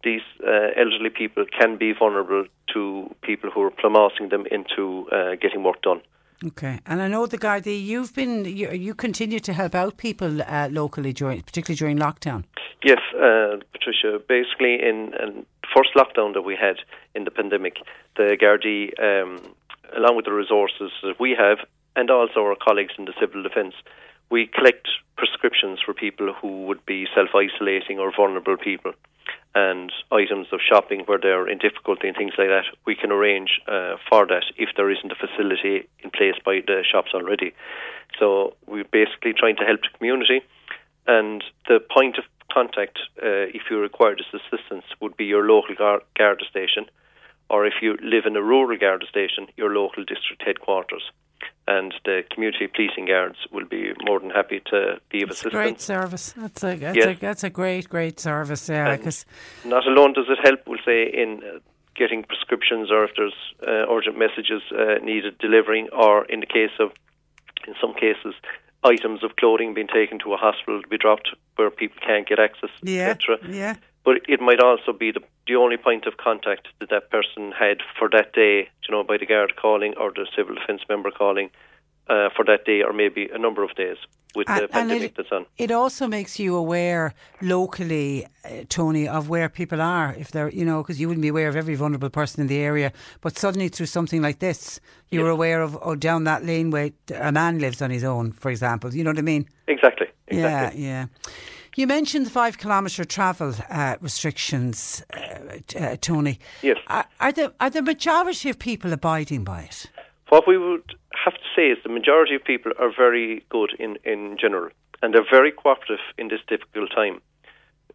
these uh, elderly people can be vulnerable to people who are plumosing them into uh, getting work done. Okay, and I know the Gardaí. You've been you, you continue to help out people uh, locally during, particularly during lockdown. Yes, uh, Patricia. Basically, in, in first lockdown that we had in the pandemic, the Gardaí, um, along with the resources that we have, and also our colleagues in the civil defence, we collect prescriptions for people who would be self-isolating or vulnerable people and items of shopping where they're in difficulty and things like that, we can arrange uh, for that if there isn't a facility in place by the shops already. So we're basically trying to help the community, and the point of contact, uh, if you require this assistance, would be your local gar- Garda station, or if you live in a rural Garda station, your local district headquarters. And the community policing guards will be more than happy to be of It's a assistance. great service. That's a that's, Yes. a that's a great great service. Yeah, because not alone does it help, we'll say, in uh, getting prescriptions or if there's uh, urgent messages uh, needed delivering, or in the case of, in some cases, items of clothing being taken to a hospital to be dropped where people can't get access, yeah, etc. yeah. But it might also be the, the only point of contact that that person had for that day, you know, by the guard calling or the civil defence member calling uh, for that day or maybe a number of days with the And- and pandemic it- that's on. It also makes you aware locally, uh, Tony, of where people are. If they're, you know, because you wouldn't be aware of every vulnerable person in the area, but suddenly through something like this, you're aware of, oh, down that lane where a man lives on his own, for example. You know what I mean? Exactly. Exactly. Yeah, yeah. You mentioned the five kilometre travel uh, restrictions, uh, uh, Tony. Yes. Are, are the are the majority of people abiding by it? What we would have to say is the majority of people are very good in, in general, and they're very cooperative in this difficult time.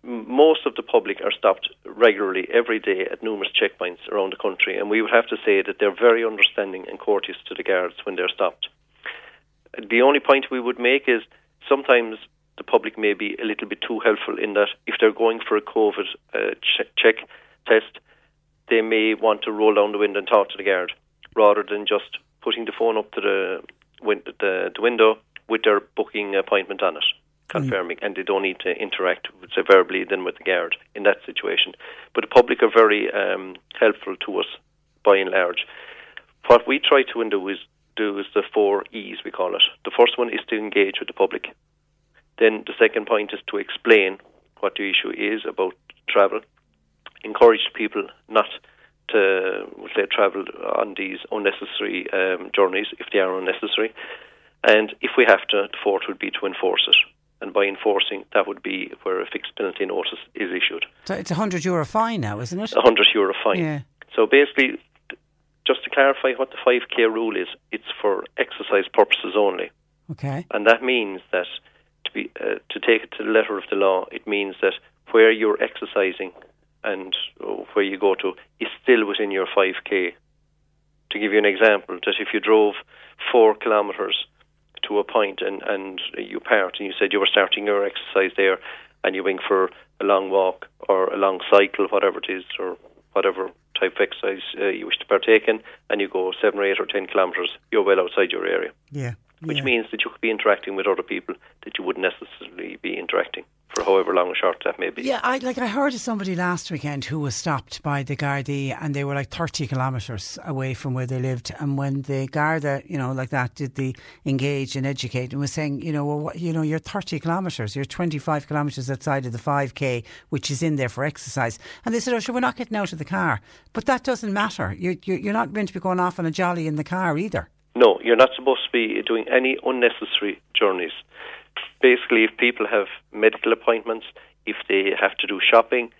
Most of the public are stopped regularly every day at numerous checkpoints around the country, and we would have to say that they're very understanding and courteous to the guards when they're stopped. The only point we would make is sometimes the public may be a little bit too helpful in that if they're going for a COVID uh, che- check test, they may want to roll down the window and talk to the guard rather than just putting the phone up to the, win- the, the window with their booking appointment on it, confirming, and they don't need to interact say, verbally then with the guard in that situation. But the public are very um, helpful to us by and large. What we try to do is do is the four E's we call it. The first one is to engage with the public. Then the second point is to explain what the issue is about travel. Encourage people not to we'll say travel on these unnecessary um, journeys if they are unnecessary. And if we have to, the fourth would be to enforce it. And by enforcing, that would be where a fixed penalty notice is issued. So it's a hundred euro fine now, isn't it? A hundred euro fine. Yeah. So basically, just to clarify what the 5k rule is, it's for exercise purposes only. Okay. And that means that be uh, to take it to the letter of the law, it means that where you're exercising and uh, where you go to is still within your 5k to give you an example, that if you drove four kilometres to a point and, and you parked and you said you were starting your exercise there and you went for a long walk or a long cycle, whatever it is, or whatever type of exercise uh, you wish to partake in, and you go seven or eight or ten kilometres, you're well outside your area. Yeah. Which yeah. means that you could be interacting with other people that you wouldn't necessarily be interacting for however long or short that may be. Yeah, I like I heard of somebody last weekend who was stopped by the Gardaí and they were like 30 kilometres away from where they lived and when the Garda, you know, like that did the engage and educate and was saying, you know, well, you know, you're 30 kilometres, you're 25 kilometres outside of the 5k which is in there for exercise. And they said, "Oh, sure, we're not getting out of the car." But that doesn't matter. You you you're not meant to be going off on a jolly in the car either. No, you're not supposed to be doing any unnecessary journeys. Basically, if people have medical appointments, if they have to do shopping,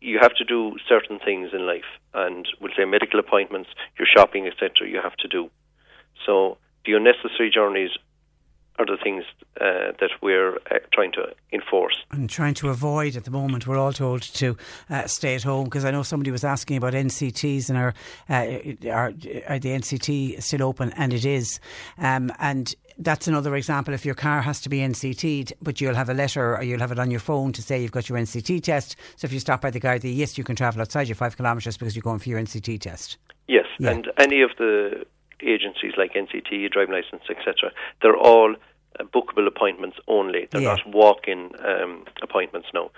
you have to do certain things in life. And we'll say medical appointments, your shopping, etc., you have to do. So the unnecessary journeys are the things uh, that we're uh, trying to enforce. And trying to avoid at the moment. We're all told to uh, stay at home because I know somebody was asking about NCTs and are, uh, are, are the NCT still open? And it is. Um, and that's another example. If your car has to be NCT'd, but you'll have a letter or you'll have it on your phone to say you've got your NCT test. So if you stop by the Gardaí, yes, you can travel outside your five kilometres because you're going for your NCT test. Yes, Yeah. and any of the agencies like NCT, driving license, etc., they're all uh, bookable appointments only. They're Yeah. not walk-in um, appointments now.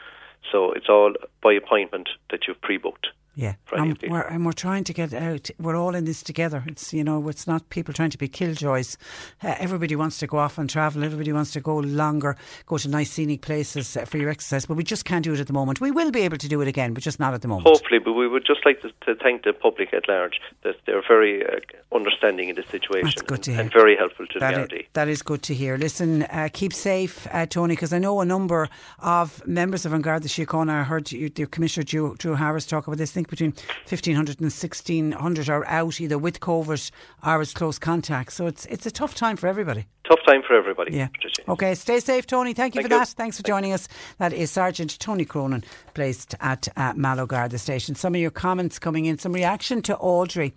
So it's all by appointment that you've pre-booked. Yeah, and we're, and we're trying to get out. We're all in this together. It's you know, it's not people trying to be killjoys. Uh, everybody wants to go off and travel. Everybody wants to go longer, go to nice scenic places uh, for your exercise. But we just can't do it at the moment. We will be able to do it again, but just not at the moment. Hopefully, but we would just like to, to thank the public at large that they're very uh, understanding in this situation That's good to hear. and very helpful to That the i- RD. that is good to hear. Listen, uh, keep safe, uh, Tony, because I know a number of members of An Garda Síochána. I heard you, the Commissioner Drew, Drew Harris talk about this. I think between 1,500 and 1,600 are out either with COVID or as close contact. So it's it's a tough time for everybody. Tough time for everybody. Yeah. Patricia. Okay, stay safe, Tony. Thank you Thank for you. that. Thanks for joining us. That is Sergeant Tony Cronin, placed at uh, Mallow Garda Station. Some of your comments coming in, some reaction to Audrey,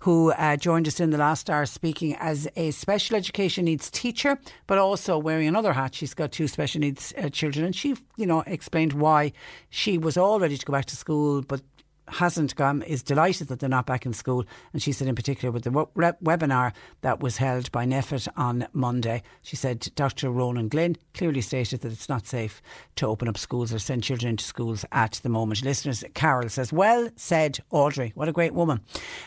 who uh, joined us in the last hour speaking as a special education needs teacher, but also wearing another hat. She's got two special needs uh, children, and she, you know, explained why she was all ready to go back to school, but hasn't gone is delighted that they're not back in school. And she said in particular with the re- webinar that was held by NEFIT on Monday she said Dr Ronan Glynn clearly stated that it's not safe to open up schools or send children into schools at the moment. Listeners Carol says well said Audrey. What a great woman.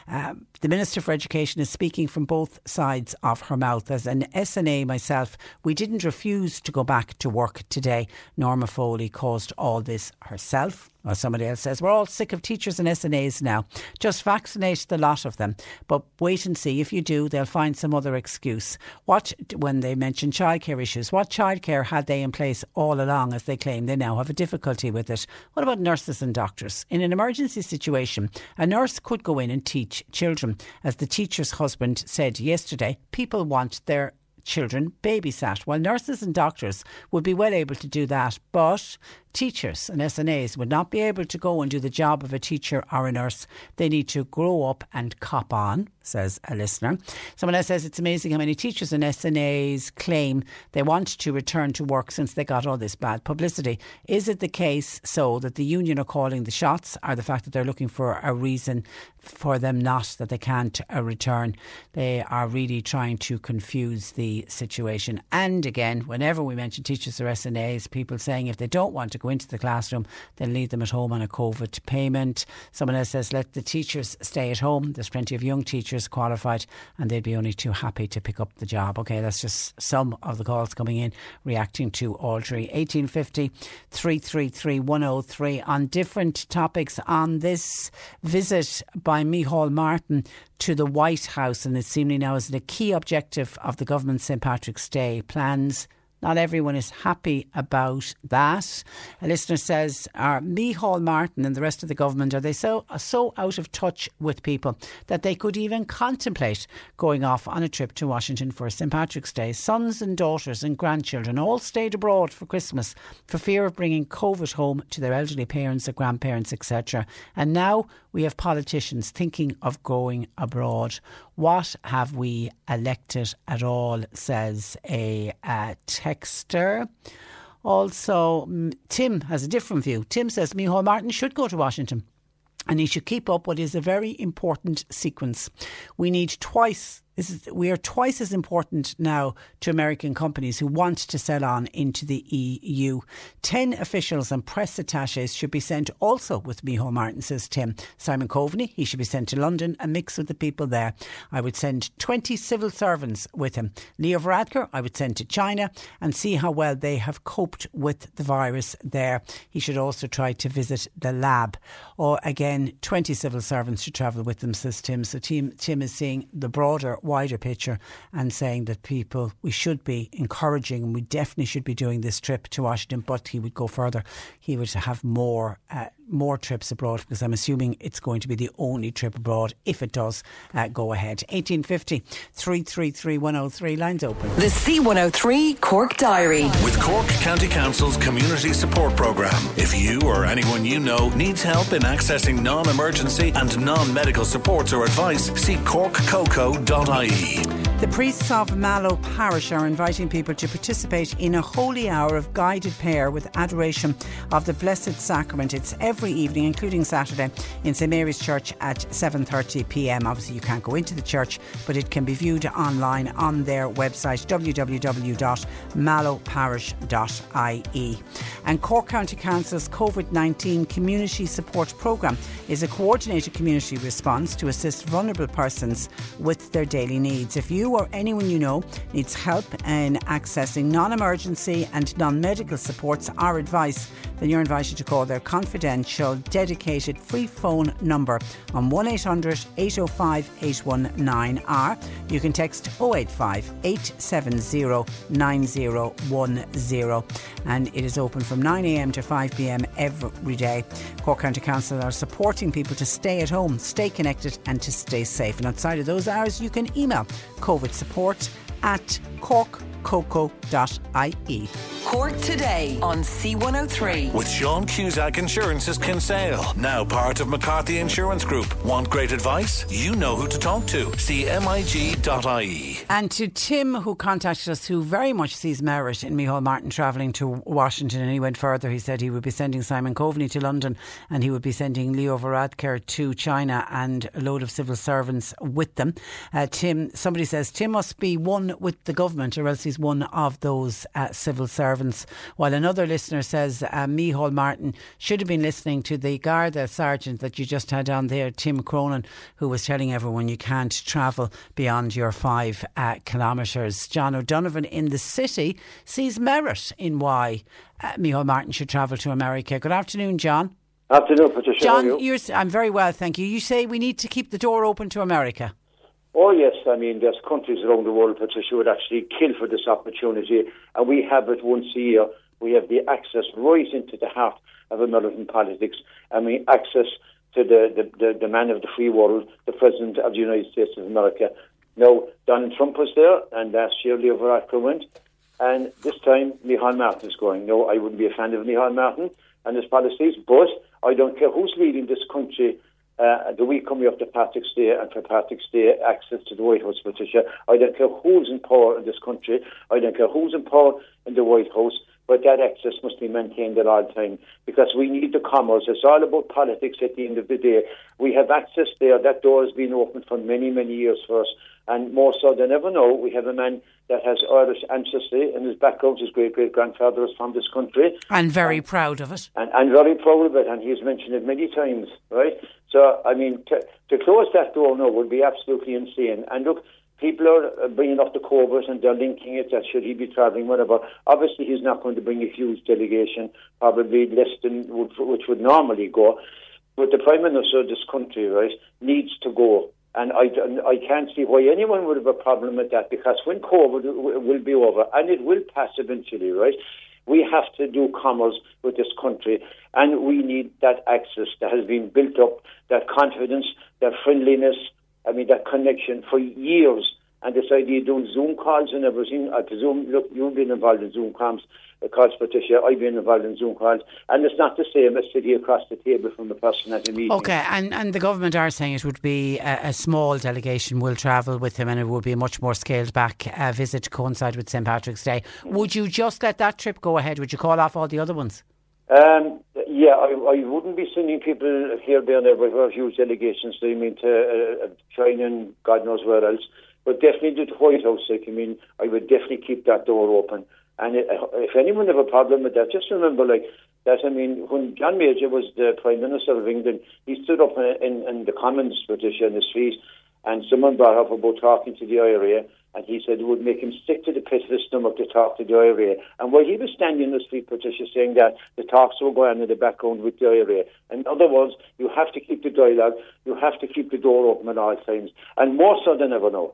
Um, the Minister for Education is speaking from both sides of her mouth as an SNA myself we didn't refuse to go back to work today Norma Foley caused all this herself or somebody else says, we're all sick of teachers and SNAs now. Just vaccinate the lot of them. But wait and see. If you do, they'll find some other excuse. What, when they mention childcare issues, what childcare had they in place all along, as they claim they now have a difficulty with it? What about nurses and doctors? In an emergency situation, a nurse could go in and teach children. As the teacher's husband said yesterday, people want their children babysat. While nurses and doctors would be well able to do that, but teachers and SNAs would not be able to go and do the job of a teacher or a nurse. They need to grow up and cop on, says a listener. Someone else says it's amazing how many teachers and SNAs claim they want to return to work since they got all this bad publicity. Is it the case so that the union are calling the shots or the fact that they're looking for a reason for them not that they can't uh, return? They are really trying to confuse the situation. And again, whenever we mention teachers or SNAs, people saying if they don't want to go into the classroom, then leave them at home on a COVID payment. Someone else says let the teachers stay at home. There's plenty of young teachers qualified and they'd be only too happy to pick up the job. Okay, that's just some of the calls coming in reacting to Audrey. 1850 333 103 on different topics on this visit by Micheál Martin to the White House and it seemingly now is the key objective of the government's St Patrick's Day plans Not everyone is happy about that. A listener says, Are Micheál Martin and the rest of the government, are they so, so out of touch with people that they could even contemplate going off on a trip to Washington for St. Patrick's Day? Sons and daughters and grandchildren all stayed abroad for Christmas for fear of bringing COVID home to their elderly parents or grandparents, etc. And now we have politicians thinking of going abroad. What have we elected at all, says a, texter. Also, Tim has a different view. Tim says Micheál Martin should go to Washington and he should keep up what is a very important sequence. We need twice is, we are twice as important now to American companies who want to sell on into the EU. Ten officials and press attaches should be sent also with Micheál Martin, says Tim. Simon Coveney, he should be sent to London and mix with the people there. I would send 20 civil servants with him. Leo Varadkar, I would send to China and see how well they have coped with the virus there. He should also try to visit the lab. Or again, 20 civil servants should travel with them, says Tim. So Tim, Tim is seeing the broader wider picture and saying that people, we should be encouraging and we definitely should be doing this trip to Washington, but he would go further. He would have more uh, more trips abroad because I'm assuming it's going to be the only trip abroad if it does uh, go ahead. 1850 333 103 lines open. The C103 Cork Diary. With Cork County Council's Community Support Programme. If you or anyone you know needs help in accessing non emergency and non medical supports or advice, see corkcoco.ie. Hawaii. The priests of Mallow Parish are inviting people to participate in a holy hour of guided prayer with adoration of the Blessed Sacrament. It's every evening, including Saturday, in St Mary's Church at 7:30 p.m. Obviously, you can't go into the church, but it can be viewed online on their website www.mallowparish.ie. And Cork County Council's COVID-19 Community Support Programme is a coordinated community response to assist vulnerable persons with their daily needs. If you or anyone you know needs help in accessing non emergency and non medical supports. Or advice, then you're invited to call their confidential, dedicated free phone number on 1800 805 819 or you can text 085 870 9010 and it is open from 9am to 5pm every day. Cork County Council are supporting people to stay at home, stay connected and to stay safe. And outside of those hours, you can email COVID support at corkcoco.ie. Cork today on C103. With Sean Cusack Insurance's Kinsale, now part of McCarthy Insurance Group. Want great advice? You know who to talk to. CMIG.ie. And to Tim, who contacted us, who very much sees merit in Micheál Martin travelling to Washington, and he went further. He said he would be sending Simon Coveney to London and he would be sending Leo Varadkar to China and a load of civil servants with them. Uh, Tim, somebody says Tim must be one with the government, or else he's one of those uh, civil servants. While another listener says uh, Martin should have been listening to the Garda sergeant that you just had on there, Tim Cronin, who was telling everyone you can't travel beyond your five uh, kilometres. John O'Donovan in the city sees merit in why uh, Martin should travel to America. Good afternoon, John. Afternoon, Patricia. John, you? I'm very well, thank you. You say we need to keep the door open to America. Oh yes, I mean there's countries around the world, Patricia, would actually kill for this opportunity, and we have it once a year. We have the access right into the heart of American politics, and we access to the, the, the, the man of the free world, the President of the United States of America. Now, Donald Trump was there, and last year Leo Varadkar went, and this time Micheál Martin is going. No, I wouldn't be a fan of Micheál Martin and his policies, but I don't care who's leading this country uh, the week coming up to Patrick's Day and for Patrick's Day access to the White House, Patricia. I don't care who's in power in this country. I don't care who's in power in the White House. But that access must be maintained at all times because we need the commerce. It's all about politics at the end of the day. We have access there. That door has been open for many, many years for us. And more so than ever now, we have a man that has Irish ancestry and his background. His great great grandfather is from this country. And very and, proud of it. And, and very proud of it. And he's mentioned it many times, right? So, I mean, to, to close that door now would be absolutely insane. And look, people are uh, bringing up the Cobras and they're linking it that should he be travelling, whatever. Obviously, he's not going to bring a huge delegation, probably less than which would normally go. But the Prime Minister of this country, right, needs to go And I, I can't see why anyone would have a problem with that because when COVID will be over, and it will pass eventually, right? We have to do commerce with this country, and we need that access that has been built up, that confidence, that friendliness, I mean, that connection for years. And this idea of doing Zoom calls and everything, I presume, look, you've been involved in Zoom calls, uh, calls Patricia, I've been involved in Zoom calls, and it's not the same as sitting across the table from the person at the meeting. Okay, and, and the government are saying it would be a, a small delegation will travel with him and it would be a much more scaled back uh, visit to coincide with St Patrick's Day. Would you just let that trip go ahead? Would you call off all the other ones? Um, yeah, I, I wouldn't be sending people here, there, and there, but we have huge delegations. I mean, to uh, China and God knows where else. But definitely the White House, like, I mean, I would definitely keep that door open. And if anyone have a problem with that, just remember, like, that, I mean, when John Major was the Prime Minister of England, he stood up in, in, in the Commons, Patricia, in the street, and someone brought up about talking to the IRA, and he said it would make him sick to the pit of his stomach to talk to the IRA. And while he was standing in the street, Patricia, saying that the talks were going on in the background with the IRA. In other words, you have to keep the dialogue, you have to keep the door open at all times, and more so than ever now.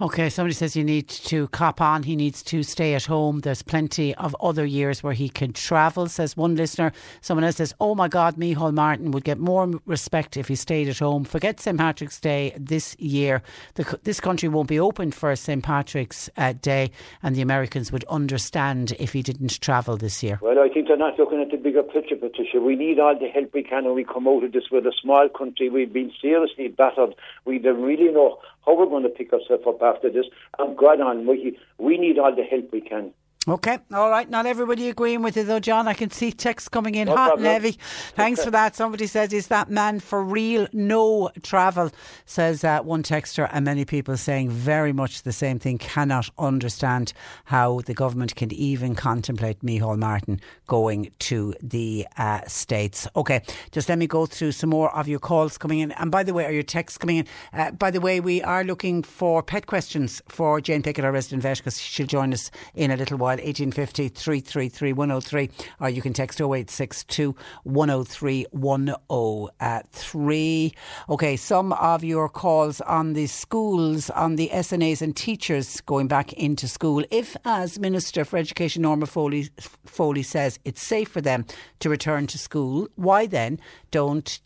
Okay, somebody says you need to cop on. He needs to stay at home. There's plenty of other years where he can travel, says one listener. Someone else says, Oh my God, Micheál Martin would get more respect if he stayed at home. Forget St. Patrick's Day this year. The, this country won't be open for St. Patrick's uh, Day, and the Americans would understand if he didn't travel this year. Well, I think they're not looking at the bigger picture, Patricia. We need all the help we can, and we come out of this. with a small country. We've been seriously battered. We don't really know how we're going to pick ourselves up after this. And God Almighty, we need all the help we can. Okay, all right. Not everybody agreeing with you though, John. I can see texts coming in No hot problem. and heavy. Thanks for that. Somebody says, "Is that man for real? No travel," says uh, one texter, and many people saying very much the same thing. Cannot understand how the government can even contemplate Micheál Martin going to the uh, states. Okay, just let me go through some more of your calls coming in. And by the way, are your texts coming in? Uh, by the way, we are looking for pet questions for Jane Pickett, our resident vet, because she'll join us in a little while. 1850 333 103, or you can text 0862 103 103. Okay, some of your calls on the schools, on the SNAs and teachers going back into school. If, as Minister for Education Norma Foley, Foley says, it's safe for them to return to school, why then don't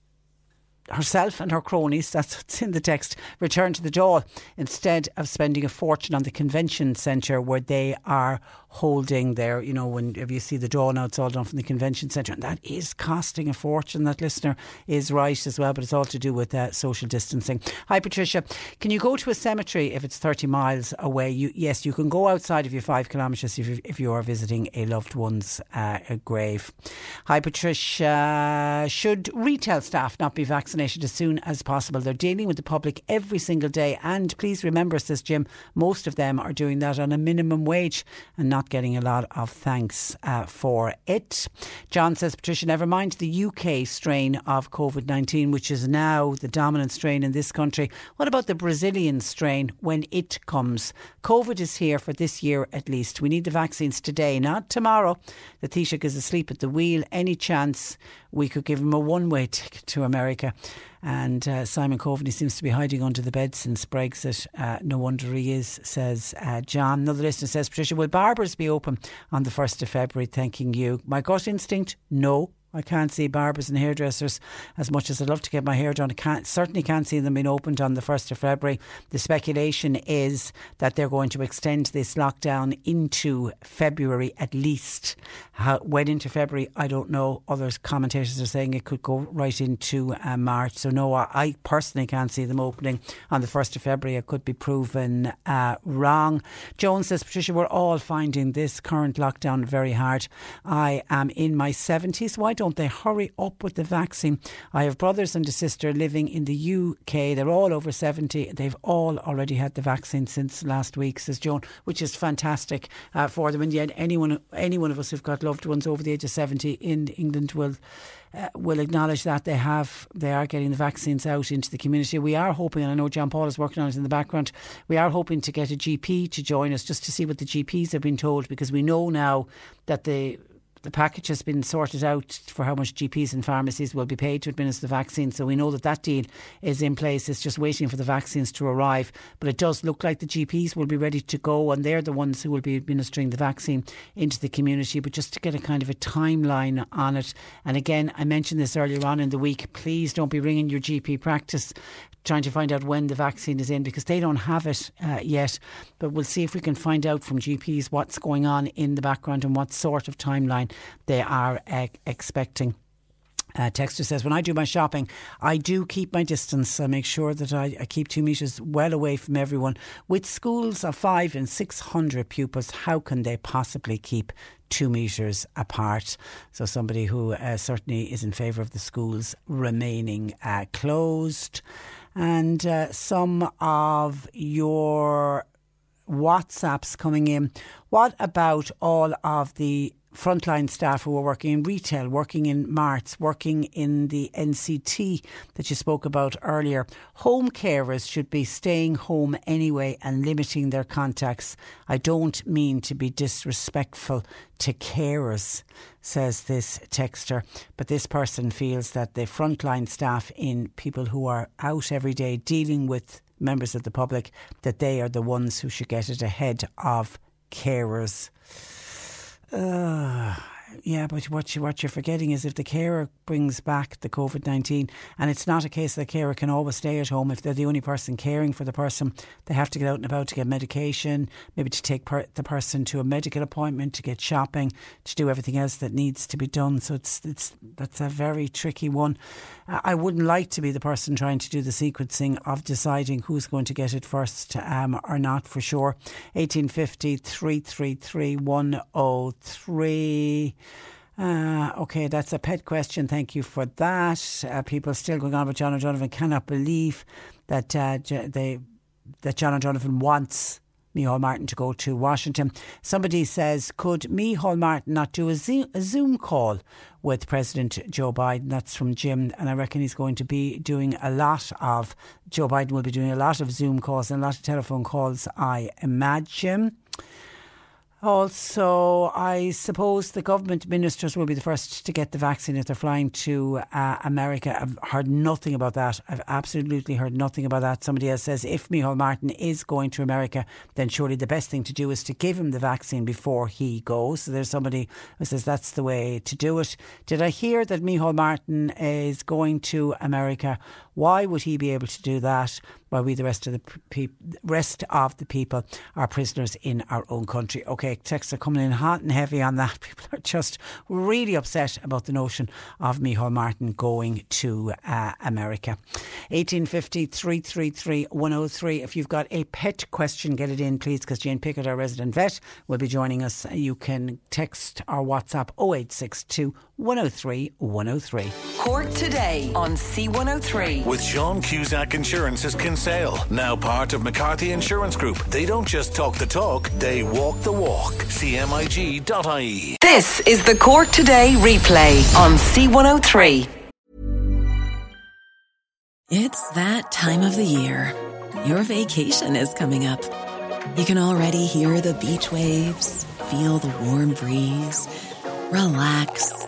herself and her cronies, that's what's in the text, return to the Dáil instead of spending a fortune on the convention centre where they are holding there. you know, when if you see the Dáil now, it's all done from the convention centre, and that is costing a fortune. That listener is right as well, but it's all to do with uh, social distancing. Hi, Patricia. Can you go to a cemetery if it's 30 miles away? You, yes, you can go outside of your five kilometres if you, if you are visiting a loved one's uh, grave. Hi, Patricia. Should retail staff not be vaccinated as soon as possible? They're dealing with the public every single day, and please remember, says Jim, most of them are doing that on a minimum wage and not getting a lot of thanks uh, for it. John says, Patricia, never mind the UK strain of COVID 19, which is now the dominant strain in this country. What about the Brazilian strain when it comes? COVID is here for this year at least. We need the vaccines today, not tomorrow. The Taoiseach is asleep at the wheel. Any chance we could give him a one way ticket to America? And uh, Simon Coveney seems to be hiding under the bed since Brexit. Uh, no wonder he is, says uh, John. Another listener says, Patricia, will barbers be open on the 1st of February? Thanking you. My gut instinct, no. I can't see barbers and hairdressers as much as I'd love to get my hair done. I can't, certainly can't see them being opened on the 1st of February. The speculation is that they're going to extend this lockdown into February at least. How, when into February, I don't know. Other commentators are saying it could go right into uh, March. So, no, I, I personally can't see them opening on the 1st of February. It could be proven uh, wrong. Joan says, Patricia, we're all finding this current lockdown very hard. I am in my 70s. Why don't they hurry up with the vaccine? I have brothers and a sister living in the UK. They're all over 70. They've all already had the vaccine since last week, says Joan, which is fantastic uh, for them. And yet, anyone, any one of us who've got loved ones over the age of 70 in England will. Uh, will acknowledge that they have they are getting the vaccines out into the community. We are hoping, and I know John Paul is working on it in the background. We are hoping to get a GP to join us just to see what the GPs have been told because we know now that the the package has been sorted out for how much GPs and pharmacies will be paid to administer the vaccine. So we know that that deal is in place. It's just waiting for the vaccines to arrive. But it does look like the GPs will be ready to go, and they're the ones who will be administering the vaccine into the community. But just to get a kind of a timeline on it, and again, I mentioned this earlier on in the week. Please don't be ringing your GP practice trying to find out when the vaccine is in because they don't have it uh, yet. But we'll see if we can find out from GPs what's going on in the background and what sort of timeline they are uh, expecting. Uh, Texter says, when I do my shopping, I do keep my distance. I make sure that I, I, keep two metres well away from everyone. With schools of five and 600 pupils, how can they possibly keep two metres apart? So, somebody who uh, certainly is in favour of the schools remaining uh, closed and uh, some of your WhatsApps coming in. What about all of the frontline staff who are working in retail, working in marts, working in the NCT that you spoke about earlier. Home carers should be staying home anyway and limiting their contacts. I don't mean to be disrespectful to carers, says this texter, but this person feels that the frontline staff in people who are out every day dealing with members of the public, that they are the ones who should get it ahead of carers. Uh, yeah, but what you what you're forgetting is if the carer brings back the COVID nineteen, and it's not a case that the carer can always stay at home. If they're the only person caring for the person, they have to get out and about to get medication, maybe to take per- the person to a medical appointment, to get shopping, to do everything else that needs to be done. So it's it's that's a very tricky one. I wouldn't like to be the person trying to do the sequencing of deciding who's going to get it first um, or not for sure. 1850 333 103. Uh, okay, that's a pet question. Thank you for that. Uh, people still going on with John O'Donovan cannot believe that uh, they that John O'Donovan wants Micheál Martin to go to Washington. Somebody says, could Micheál Martin not do a Zoom call with President Joe Biden? That's from Jim, and I reckon he's going to be doing a lot of, Joe Biden will be doing a lot of Zoom calls and a lot of telephone calls, I imagine. Also, I suppose the government ministers will be the first to get the vaccine if they're flying to uh, America. I've heard nothing about that. I've absolutely heard nothing about that. Somebody else says if Micheál Martin is going to America, then surely the best thing to do is to give him the vaccine before he goes. So there's somebody who says that's the way to do it. Did I hear that Micheál Martin is going to America? Why would he be able to do that while we, the rest of the pe- rest of the people, are prisoners in our own country? Okay, texts are coming in hot and heavy on that. People are just really upset about the notion of Micheál Martin going to uh, America. 1850 333 103. If you've got a pet question, get it in, please, because Jane Pickett, our resident vet, will be joining us. You can text our WhatsApp 0862 103 103. Cork today on C103. With Sean Cusack Insurance's Kinsale, now part of McCarthy Insurance Group. They don't just talk the talk, they walk the walk. CMIG.ie. This is the Cork Today replay on C103. It's that time of the year. Your vacation is coming up. You can already hear the beach waves, feel the warm breeze, relax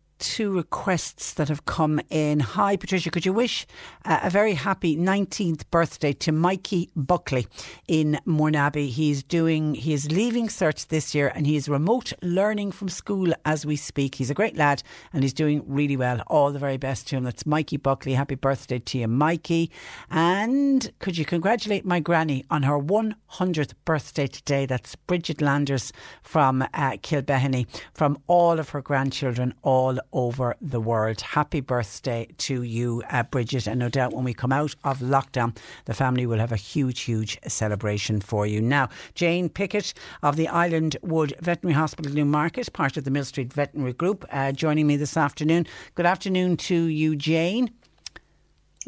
two requests that have come in. Hi, Patricia. Could you wish uh, a very happy 19th birthday to Mikey Buckley in Mourneabbey? He's doing, he is leaving cert this year and he is remote learning from school as we speak. He's a great lad and he's doing really well. All the very best to him. That's Mikey Buckley. Happy birthday to you, Mikey. And could you congratulate my granny on her 100th birthday today? That's Bridget Landers from uh, Kilbeheny, from all of her grandchildren, all over the world. Happy birthday to you, uh, Bridget. And no doubt when we come out of lockdown, the family will have a huge, huge celebration for you. Now, Jane Pickett of the Island Wood Veterinary Hospital Newmarket, part of the Mill Street Veterinary Group, uh, joining me this afternoon. Good afternoon to you, Jane.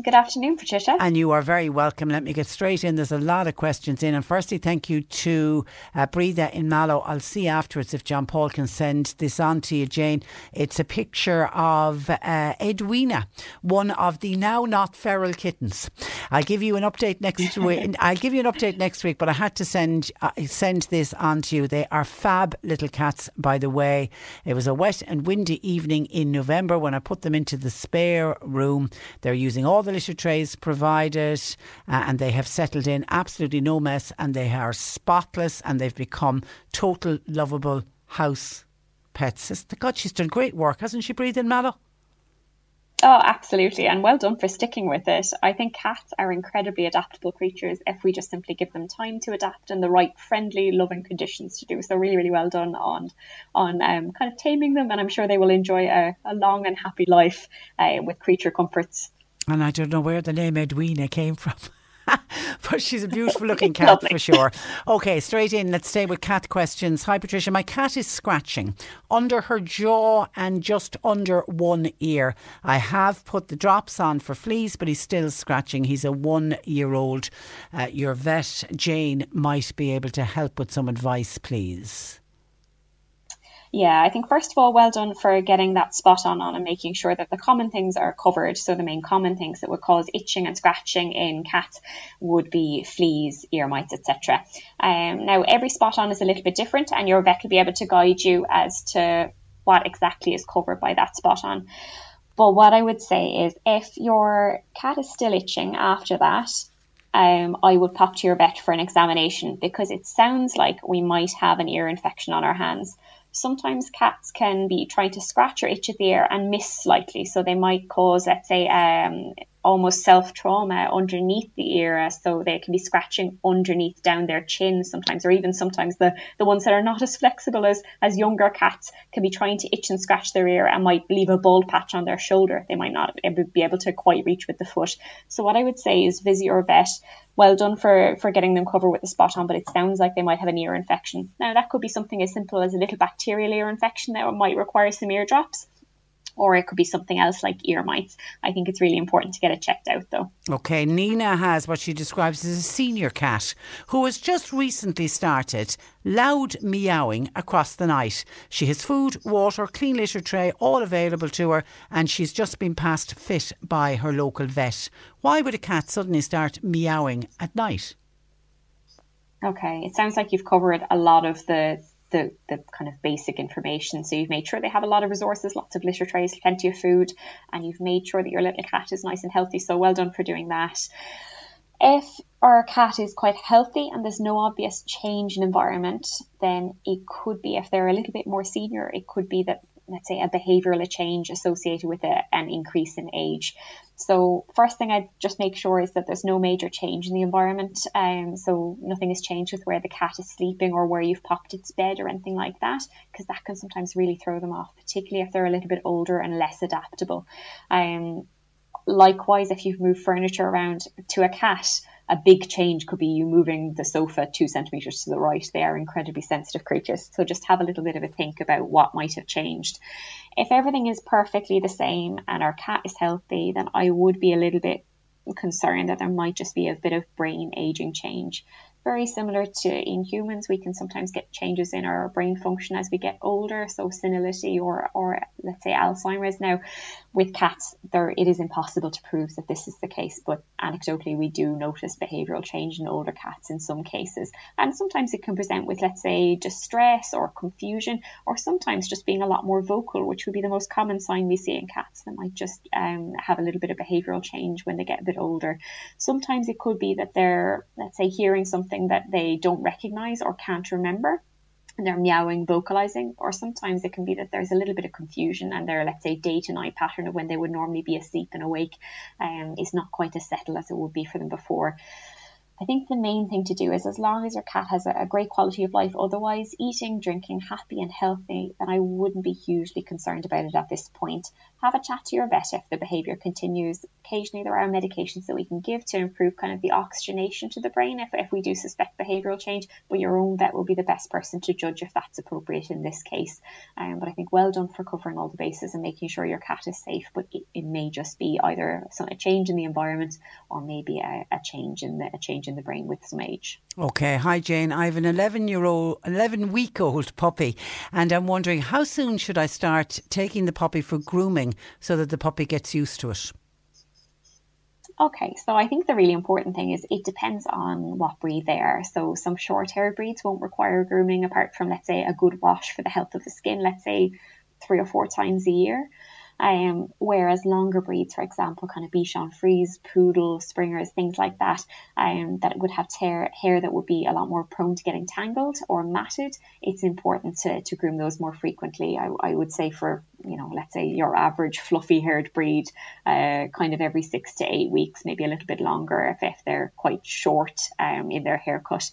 Good afternoon, Patricia. And you are very welcome. Let me get straight in. There's a lot of questions in. And firstly, thank you to uh, Breda in Mallow. I'll see afterwards if John Paul can send this on to you, Jane. It's a picture of uh, Edwina, one of the now not feral kittens. I'll give you an update next week. I'll give you an update next week, but I had to send uh, send this on to you. They are fab little cats, by the way. It was a wet and windy evening in November when I put them into the spare room. They're using all the litter trays provided uh, and they have settled in absolutely no mess and they are spotless and they've become total lovable house pets. God, she's done great work, hasn't she, Breda in Mallow? Oh, absolutely. And well done for sticking with it. I think cats are incredibly adaptable creatures if we just simply give them time to adapt and the right friendly, loving conditions to do. So really, really well done on on um, kind of taming them. And I'm sure they will enjoy a, a long and happy life uh, with creature comforts. And I don't know where the name Edwina came from. but she's a beautiful looking cat for sure. Okay, straight in. Let's stay with cat questions. Hi, Patricia. My cat is scratching under her jaw and just under one ear. I have put the drops on for fleas, but he's still scratching. He's a one year old. Uh, your vet, Jane, might be able to help with some advice, please. Yeah, I think first of all, well done for getting that spot on on and making sure that the common things are covered. So the main common things that would cause itching and scratching in cats would be fleas, ear mites, etc. Um, now every spot on is a little bit different, and your vet will be able to guide you as to what exactly is covered by that spot on. But what I would say is if your cat is still itching after that, um, I would pop to your vet for an examination because it sounds like we might have an ear infection on our hands sometimes cats can be trying to scratch or itch at the ear and miss slightly. So they might cause, let's say, um, almost self trauma underneath the ear. So they can be scratching underneath down their chin sometimes, or even sometimes the, the ones that are not as flexible as, as younger cats can be trying to itch and scratch their ear and might leave a bald patch on their shoulder. They might not be able to quite reach with the foot. So what I would say is visit your vet well done for for getting them covered with the spot on, but it sounds like they might have an ear infection. Now that could be something as simple as a little bacterial ear infection that might require some ear drops or it could be something else like ear mites. I think it's really important to get it checked out though. Okay, Nina has what she describes as a senior cat who has just recently started loud meowing across the night. She has food, water, clean litter tray all available to her and she's just been passed fit by her local vet. Why would a cat suddenly start meowing at night? Okay, it sounds like you've covered a lot of the the, the kind of basic information. So you've made sure they have a lot of resources, lots of litter trays, plenty of food, and you've made sure that your little cat is nice and healthy. So well done for doing that. If our cat is quite healthy and there's no obvious change in environment, then it could be, if they're a little bit more senior, it could be that let's say a behavioral change associated with a, an increase in age. So first thing I'd just make sure is that there's no major change in the environment. Um, so nothing has changed with where the cat is sleeping or where you've popped its bed or anything like that, because that can sometimes really throw them off, particularly if they're a little bit older and less adaptable. Um, likewise, if you've moved furniture around to a cat, a big change could be you moving the sofa two centimeters to the right. They are incredibly sensitive creatures. So just have a little bit of a think about what might have changed. If everything is perfectly the same and our cat is healthy, then I would be a little bit concerned that there might just be a bit of brain aging change. Very similar to in humans, we can sometimes get changes in our brain function as we get older, so senility or, or let's say Alzheimer's. Now, with cats, there it is impossible to prove that this is the case, but anecdotally we do notice behavioural change in older cats in some cases, and sometimes it can present with, let's say, distress or confusion, or sometimes just being a lot more vocal, which would be the most common sign we see in cats. that might just um, have a little bit of behavioural change when they get a bit older. Sometimes it could be that they're, let's say, hearing something that they don't recognise or can't remember they're meowing, vocalizing, or sometimes it can be that there's a little bit of confusion and their, let's say, day to night pattern of when they would normally be asleep and awake um, is not quite as settled as it would be for them before. I think the main thing to do is as long as your cat has a, a, great quality of life, otherwise eating, drinking, happy and healthy, then I wouldn't be hugely concerned about it at this point. Have a chat to your vet if the behaviour continues. Occasionally there are medications that we can give to improve kind of the oxygenation to the brain if, if we do suspect behavioural change, but your own vet will be the best person to judge if that's appropriate in this case. Um, but I think well done for covering all the bases and making sure your cat is safe, but it, it may just be either some, a change in the environment or maybe a, a change in the a change in the brain with some age. Okay, hi Jane. I have an 11 year old, 11 week old puppy, and I'm wondering how soon should I start taking the puppy for grooming so that the puppy gets used to it? Okay, so I think the really important thing is it depends on what breed they are. So some short hair breeds won't require grooming apart from, let's say, a good wash for the health of the skin, let's say three or four times a year. Um, whereas longer breeds, for example, kind of Bichon Frise, Poodle, Springers, things like that, um, that would have tear, hair that would be a lot more prone to getting tangled or matted, it's important to, to groom those more frequently. I, I would say for, you know, let's say your average fluffy haired breed, uh, kind of every six to eight weeks, maybe a little bit longer if, if they're quite short um, in their haircut.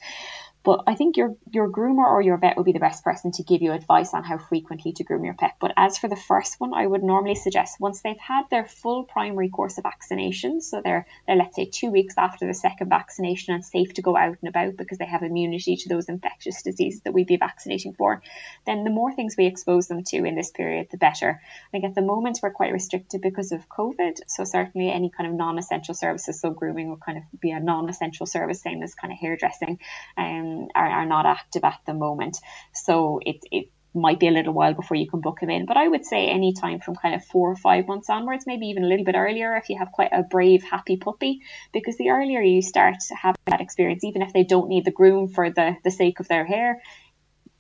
But I think your your groomer or your vet would be the best person to give you advice on how frequently to groom your pet. But as for the first one, I would normally suggest once they've had their full primary course of vaccination, so they're they're let's say two weeks after the second vaccination and safe to go out and about because they have immunity to those infectious diseases that we'd be vaccinating for, then the more things we expose them to in this period, the better. I think at the moment we're quite restricted because of COVID, so certainly any kind of non-essential services, so grooming would kind of be a non-essential service, same as kind of hairdressing. Um, are, are not active at the moment. So it, it might be a little while before you can book them in. But I would say any time from kind of four or five months onwards, maybe even a little bit earlier if you have quite a brave, happy puppy, because the earlier you start having that experience, even if they don't need the groom for the, the sake of their hair,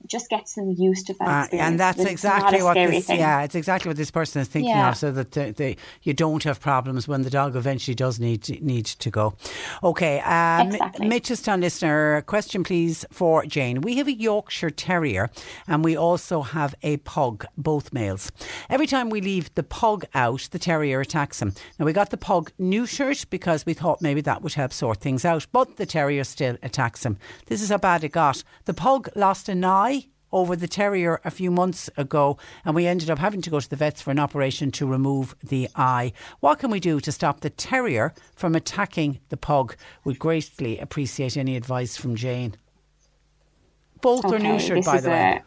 just gets them used to that uh, and that's it's exactly what this, thing. yeah, it's exactly what this person is thinking yeah. of, so that they, they, you don't have problems when the dog eventually does need to, need to go. Okay, um, exactly. Mitchelstown listener, question please for Jane. We have a Yorkshire Terrier, and we also have a pug, both males. Every time we leave the pug out, the terrier attacks him. Now we got the pug neutered because we thought maybe that would help sort things out, but the terrier still attacks him. This is how bad it got. The pug lost an eye over the terrier a few months ago, and we ended up having to go to the vets for an operation to remove the eye. What can we do to stop the terrier from attacking the pug? We'd greatly appreciate any advice from Jane. Both okay, are neutered, by the way.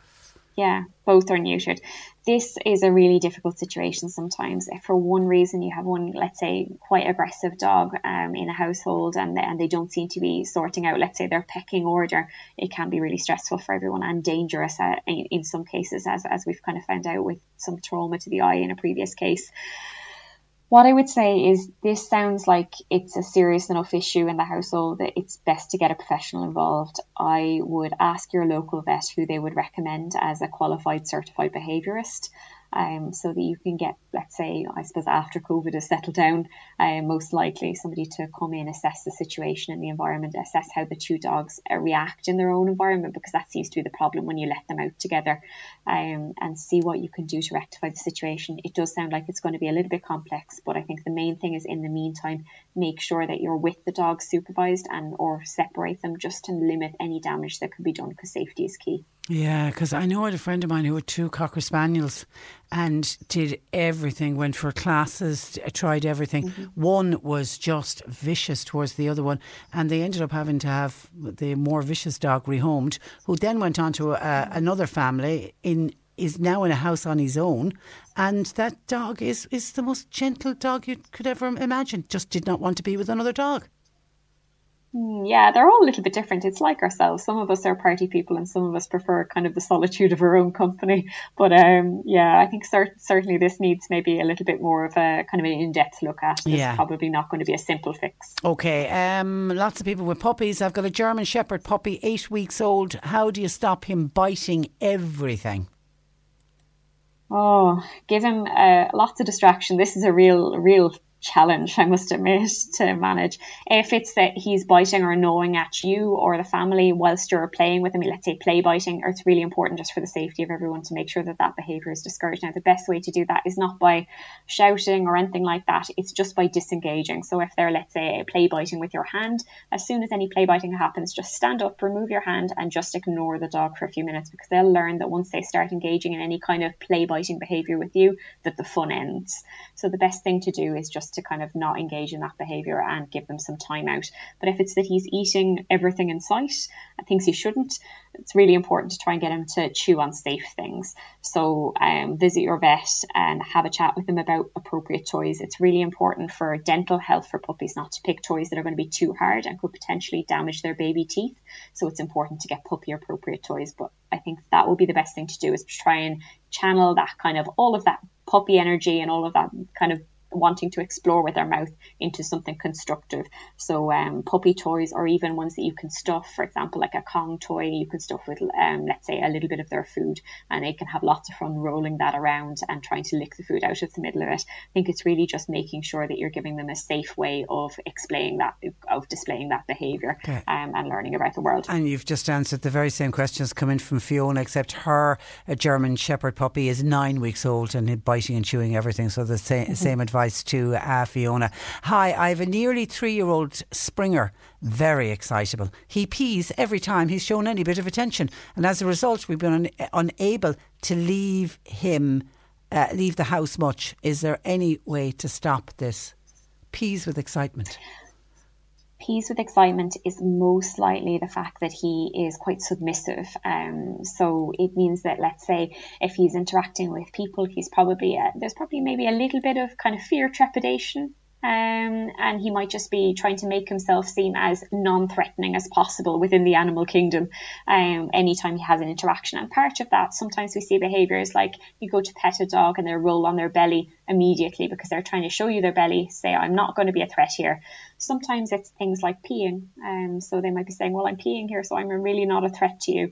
Yeah, both are neutered. This is a really difficult situation sometimes. If for one reason you have one, let's say, quite aggressive dog um, in a household and they, and they don't seem to be sorting out, let's say, their pecking order, it can be really stressful for everyone and dangerous uh, in, in some cases, as, as we've kind of found out with some trauma to the eye in a previous case. What I would say is this sounds like it's a serious enough issue in the household that it's best to get a professional involved. I would ask your local vet who they would recommend as a qualified certified behaviourist um, so that you can get, let's say, I suppose after COVID has settled down, um, most likely somebody to come in, assess the situation in the environment, assess how the two dogs uh, react in their own environment, because that seems to be the problem when you let them out together, um, and see what you can do to rectify the situation. It does sound like it's going to be a little bit complex, but I think the main thing is in the meantime, make sure that you're with the dogs supervised and or separate them just to limit any damage that could be done because safety is key. Yeah, because I know I had a friend of mine who had two Cocker Spaniels and did everything, went for classes, tried everything. Mm-hmm. One was just vicious towards the other one, and they ended up having to have the more vicious dog rehomed, who then went on to uh, another family in is now in a house on his own, and that dog is is the most gentle dog you could ever imagine. Just did not want to be with another dog. Mm, yeah, they're all a little bit different. It's like ourselves. Some of us are party people, and some of us prefer kind of the solitude of our own company. But um, yeah, I think cert- certainly this needs maybe a little bit more of a kind of an in-depth look at. It's Yeah. probably not going to be a simple fix. Okay, um, lots of people with puppies. I've got a German Shepherd puppy, eight weeks old. How do you stop him biting everything? Oh, give him uh, lots of distraction. This is a real, real challenge, I must admit, to manage. If it's that he's biting or gnawing at you or the family whilst you're playing with him, let's say play biting, or it's really important just for the safety of everyone to make sure that that behaviour is discouraged. Now, the best way to do that is not by shouting or anything like that. It's just by disengaging. So if they're, let's say, play biting with your hand, as soon as any play biting happens, just stand up, remove your hand, and just ignore the dog for a few minutes because they'll learn that once they start engaging in any kind of play biting behaviour with you, that the fun ends. So the best thing to do is just to kind of not engage in that behaviour and give them some time out. But if it's that he's eating everything in sight and things he shouldn't, it's really important to try and get him to chew on safe things. So um, visit your vet and have a chat with them about appropriate toys. It's really important for dental health for puppies not to pick toys that are going to be too hard and could potentially damage their baby teeth. So it's important to get puppy appropriate toys. But I think that will be the best thing to do is to try and channel that kind of all of that puppy energy and all of that kind of wanting to explore with their mouth into something constructive. So um, puppy toys or even ones that you can stuff, for example, like a Kong toy, you can stuff with, um, let's say, a little bit of their food and they can have lots of fun rolling that around and trying to lick the food out of the middle of it. I think it's really just making sure that you're giving them a safe way of explaining that, of displaying that behaviour Okay. um, and learning about the world. And you've just answered the very same questions coming from Fiona, except her a German Shepherd puppy is nine weeks old and biting and chewing everything. So the sa- same advice to uh, Fiona. Hi, I have a nearly three-year-old Springer, very excitable. He pees every time he's shown any bit of attention, and as a result, we've been un- unable to leave him uh, leave the house much. Is there any way to stop this? Pees with excitement. Peas with excitement is most likely the fact that he is quite submissive. Um, so it means that, let's say, if he's interacting with people, he's probably uh, there's probably maybe a little bit of kind of fear, trepidation. Um, and he might just be trying to make himself seem as non-threatening as possible within the animal kingdom. Um, anytime he has an interaction, and part of that, sometimes we see behaviours like you go to pet a dog and they roll on their belly immediately because they're trying to show you their belly, say, "I'm not going to be a threat here." Sometimes it's things like peeing. Um, so they might be saying, Well, I'm peeing here, so I'm really not a threat to you.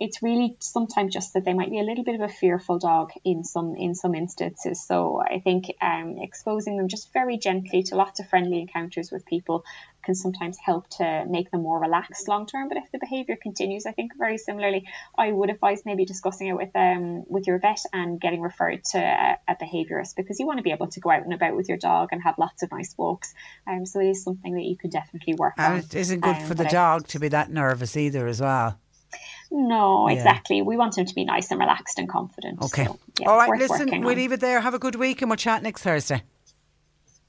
It's really sometimes just that they might be a little bit of a fearful dog in some in some instances. So I think um, exposing them just very gently to lots of friendly encounters with people can sometimes help to make them more relaxed long term. But if the behaviour continues, I think very similarly, I would advise maybe discussing it with um with your vet and getting referred to a, a behaviourist because you want to be able to go out and about with your dog and have lots of nice walks. Um, so it is something that you could definitely work on. And it isn't good Um, for the dog to be that nervous either, as well. No, Yeah. exactly. We want him to be nice and relaxed and confident. Okay. So, yeah, All right, listen, working we'll leave it there. Have a good week and we'll chat next Thursday.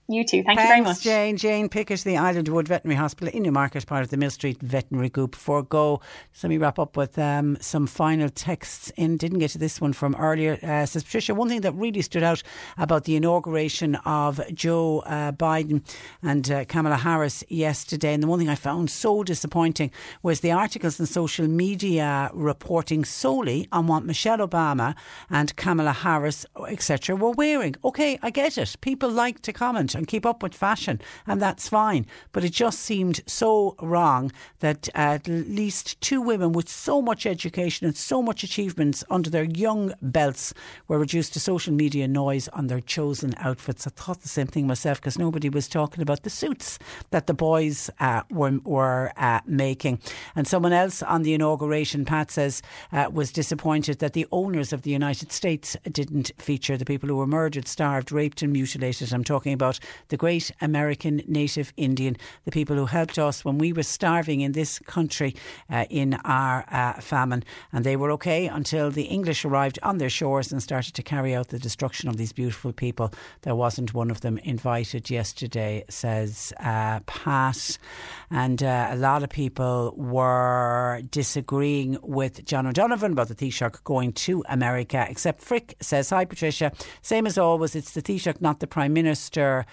You too. Thank Thanks, you very much. Jane. Jane Pickett, the Island Wood Veterinary Hospital in Newmarket, part of the Mill Street Veterinary Group. I go, just let me wrap up with um, some final texts in. Didn't get to this one from earlier. Uh, says Patricia, one thing that really stood out about the inauguration of Joe uh, Biden and uh, Kamala Harris yesterday, and the one thing I found so disappointing was the articles in social media reporting solely on what Michelle Obama and Kamala Harris, etc., were wearing. Okay, I get it. People like to comment and keep up with fashion, and that's fine. But it just seemed so wrong that at least two women with so much education and so much achievements under their young belts were reduced to social media noise on their chosen outfits. I thought the same thing myself because nobody was talking about the suits that the boys uh, were, were uh, making. And someone else on the inauguration, Pat says, uh, was disappointed that the owners of the United States didn't feature the people who were murdered, starved, raped, and mutilated. I'm talking about the great American native Indian, the people who helped us when we were starving in this country uh, in our uh, famine. And they were okay until the English arrived on their shores and started to carry out the destruction of these beautiful people. There wasn't one of them invited yesterday, says uh, Pat. And uh, a lot of people were disagreeing with John O'Donovan about the Taoiseach going to America, except Frick says, Hi Patricia, same as always, it's the Taoiseach, not the Prime Minister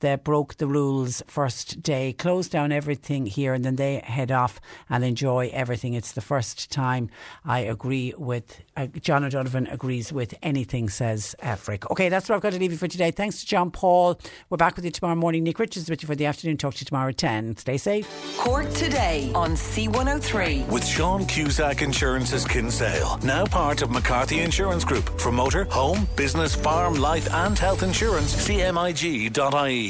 that broke the rules first day, close down everything here, and then they head off and enjoy everything. It's the first time I agree with uh, John O'Donovan agrees with anything, says uh, Okay, that's what I've got to leave you for today. Thanks to John Paul. We're back with you tomorrow morning. Nick Richards with you for the afternoon. Talk to you tomorrow at 10. Stay safe. Cork today on C103. With Sean Cusack Insurance's Kinsale, now part of McCarthy Insurance Group. For motor, home, business, farm, life, and health insurance, cmig.ie.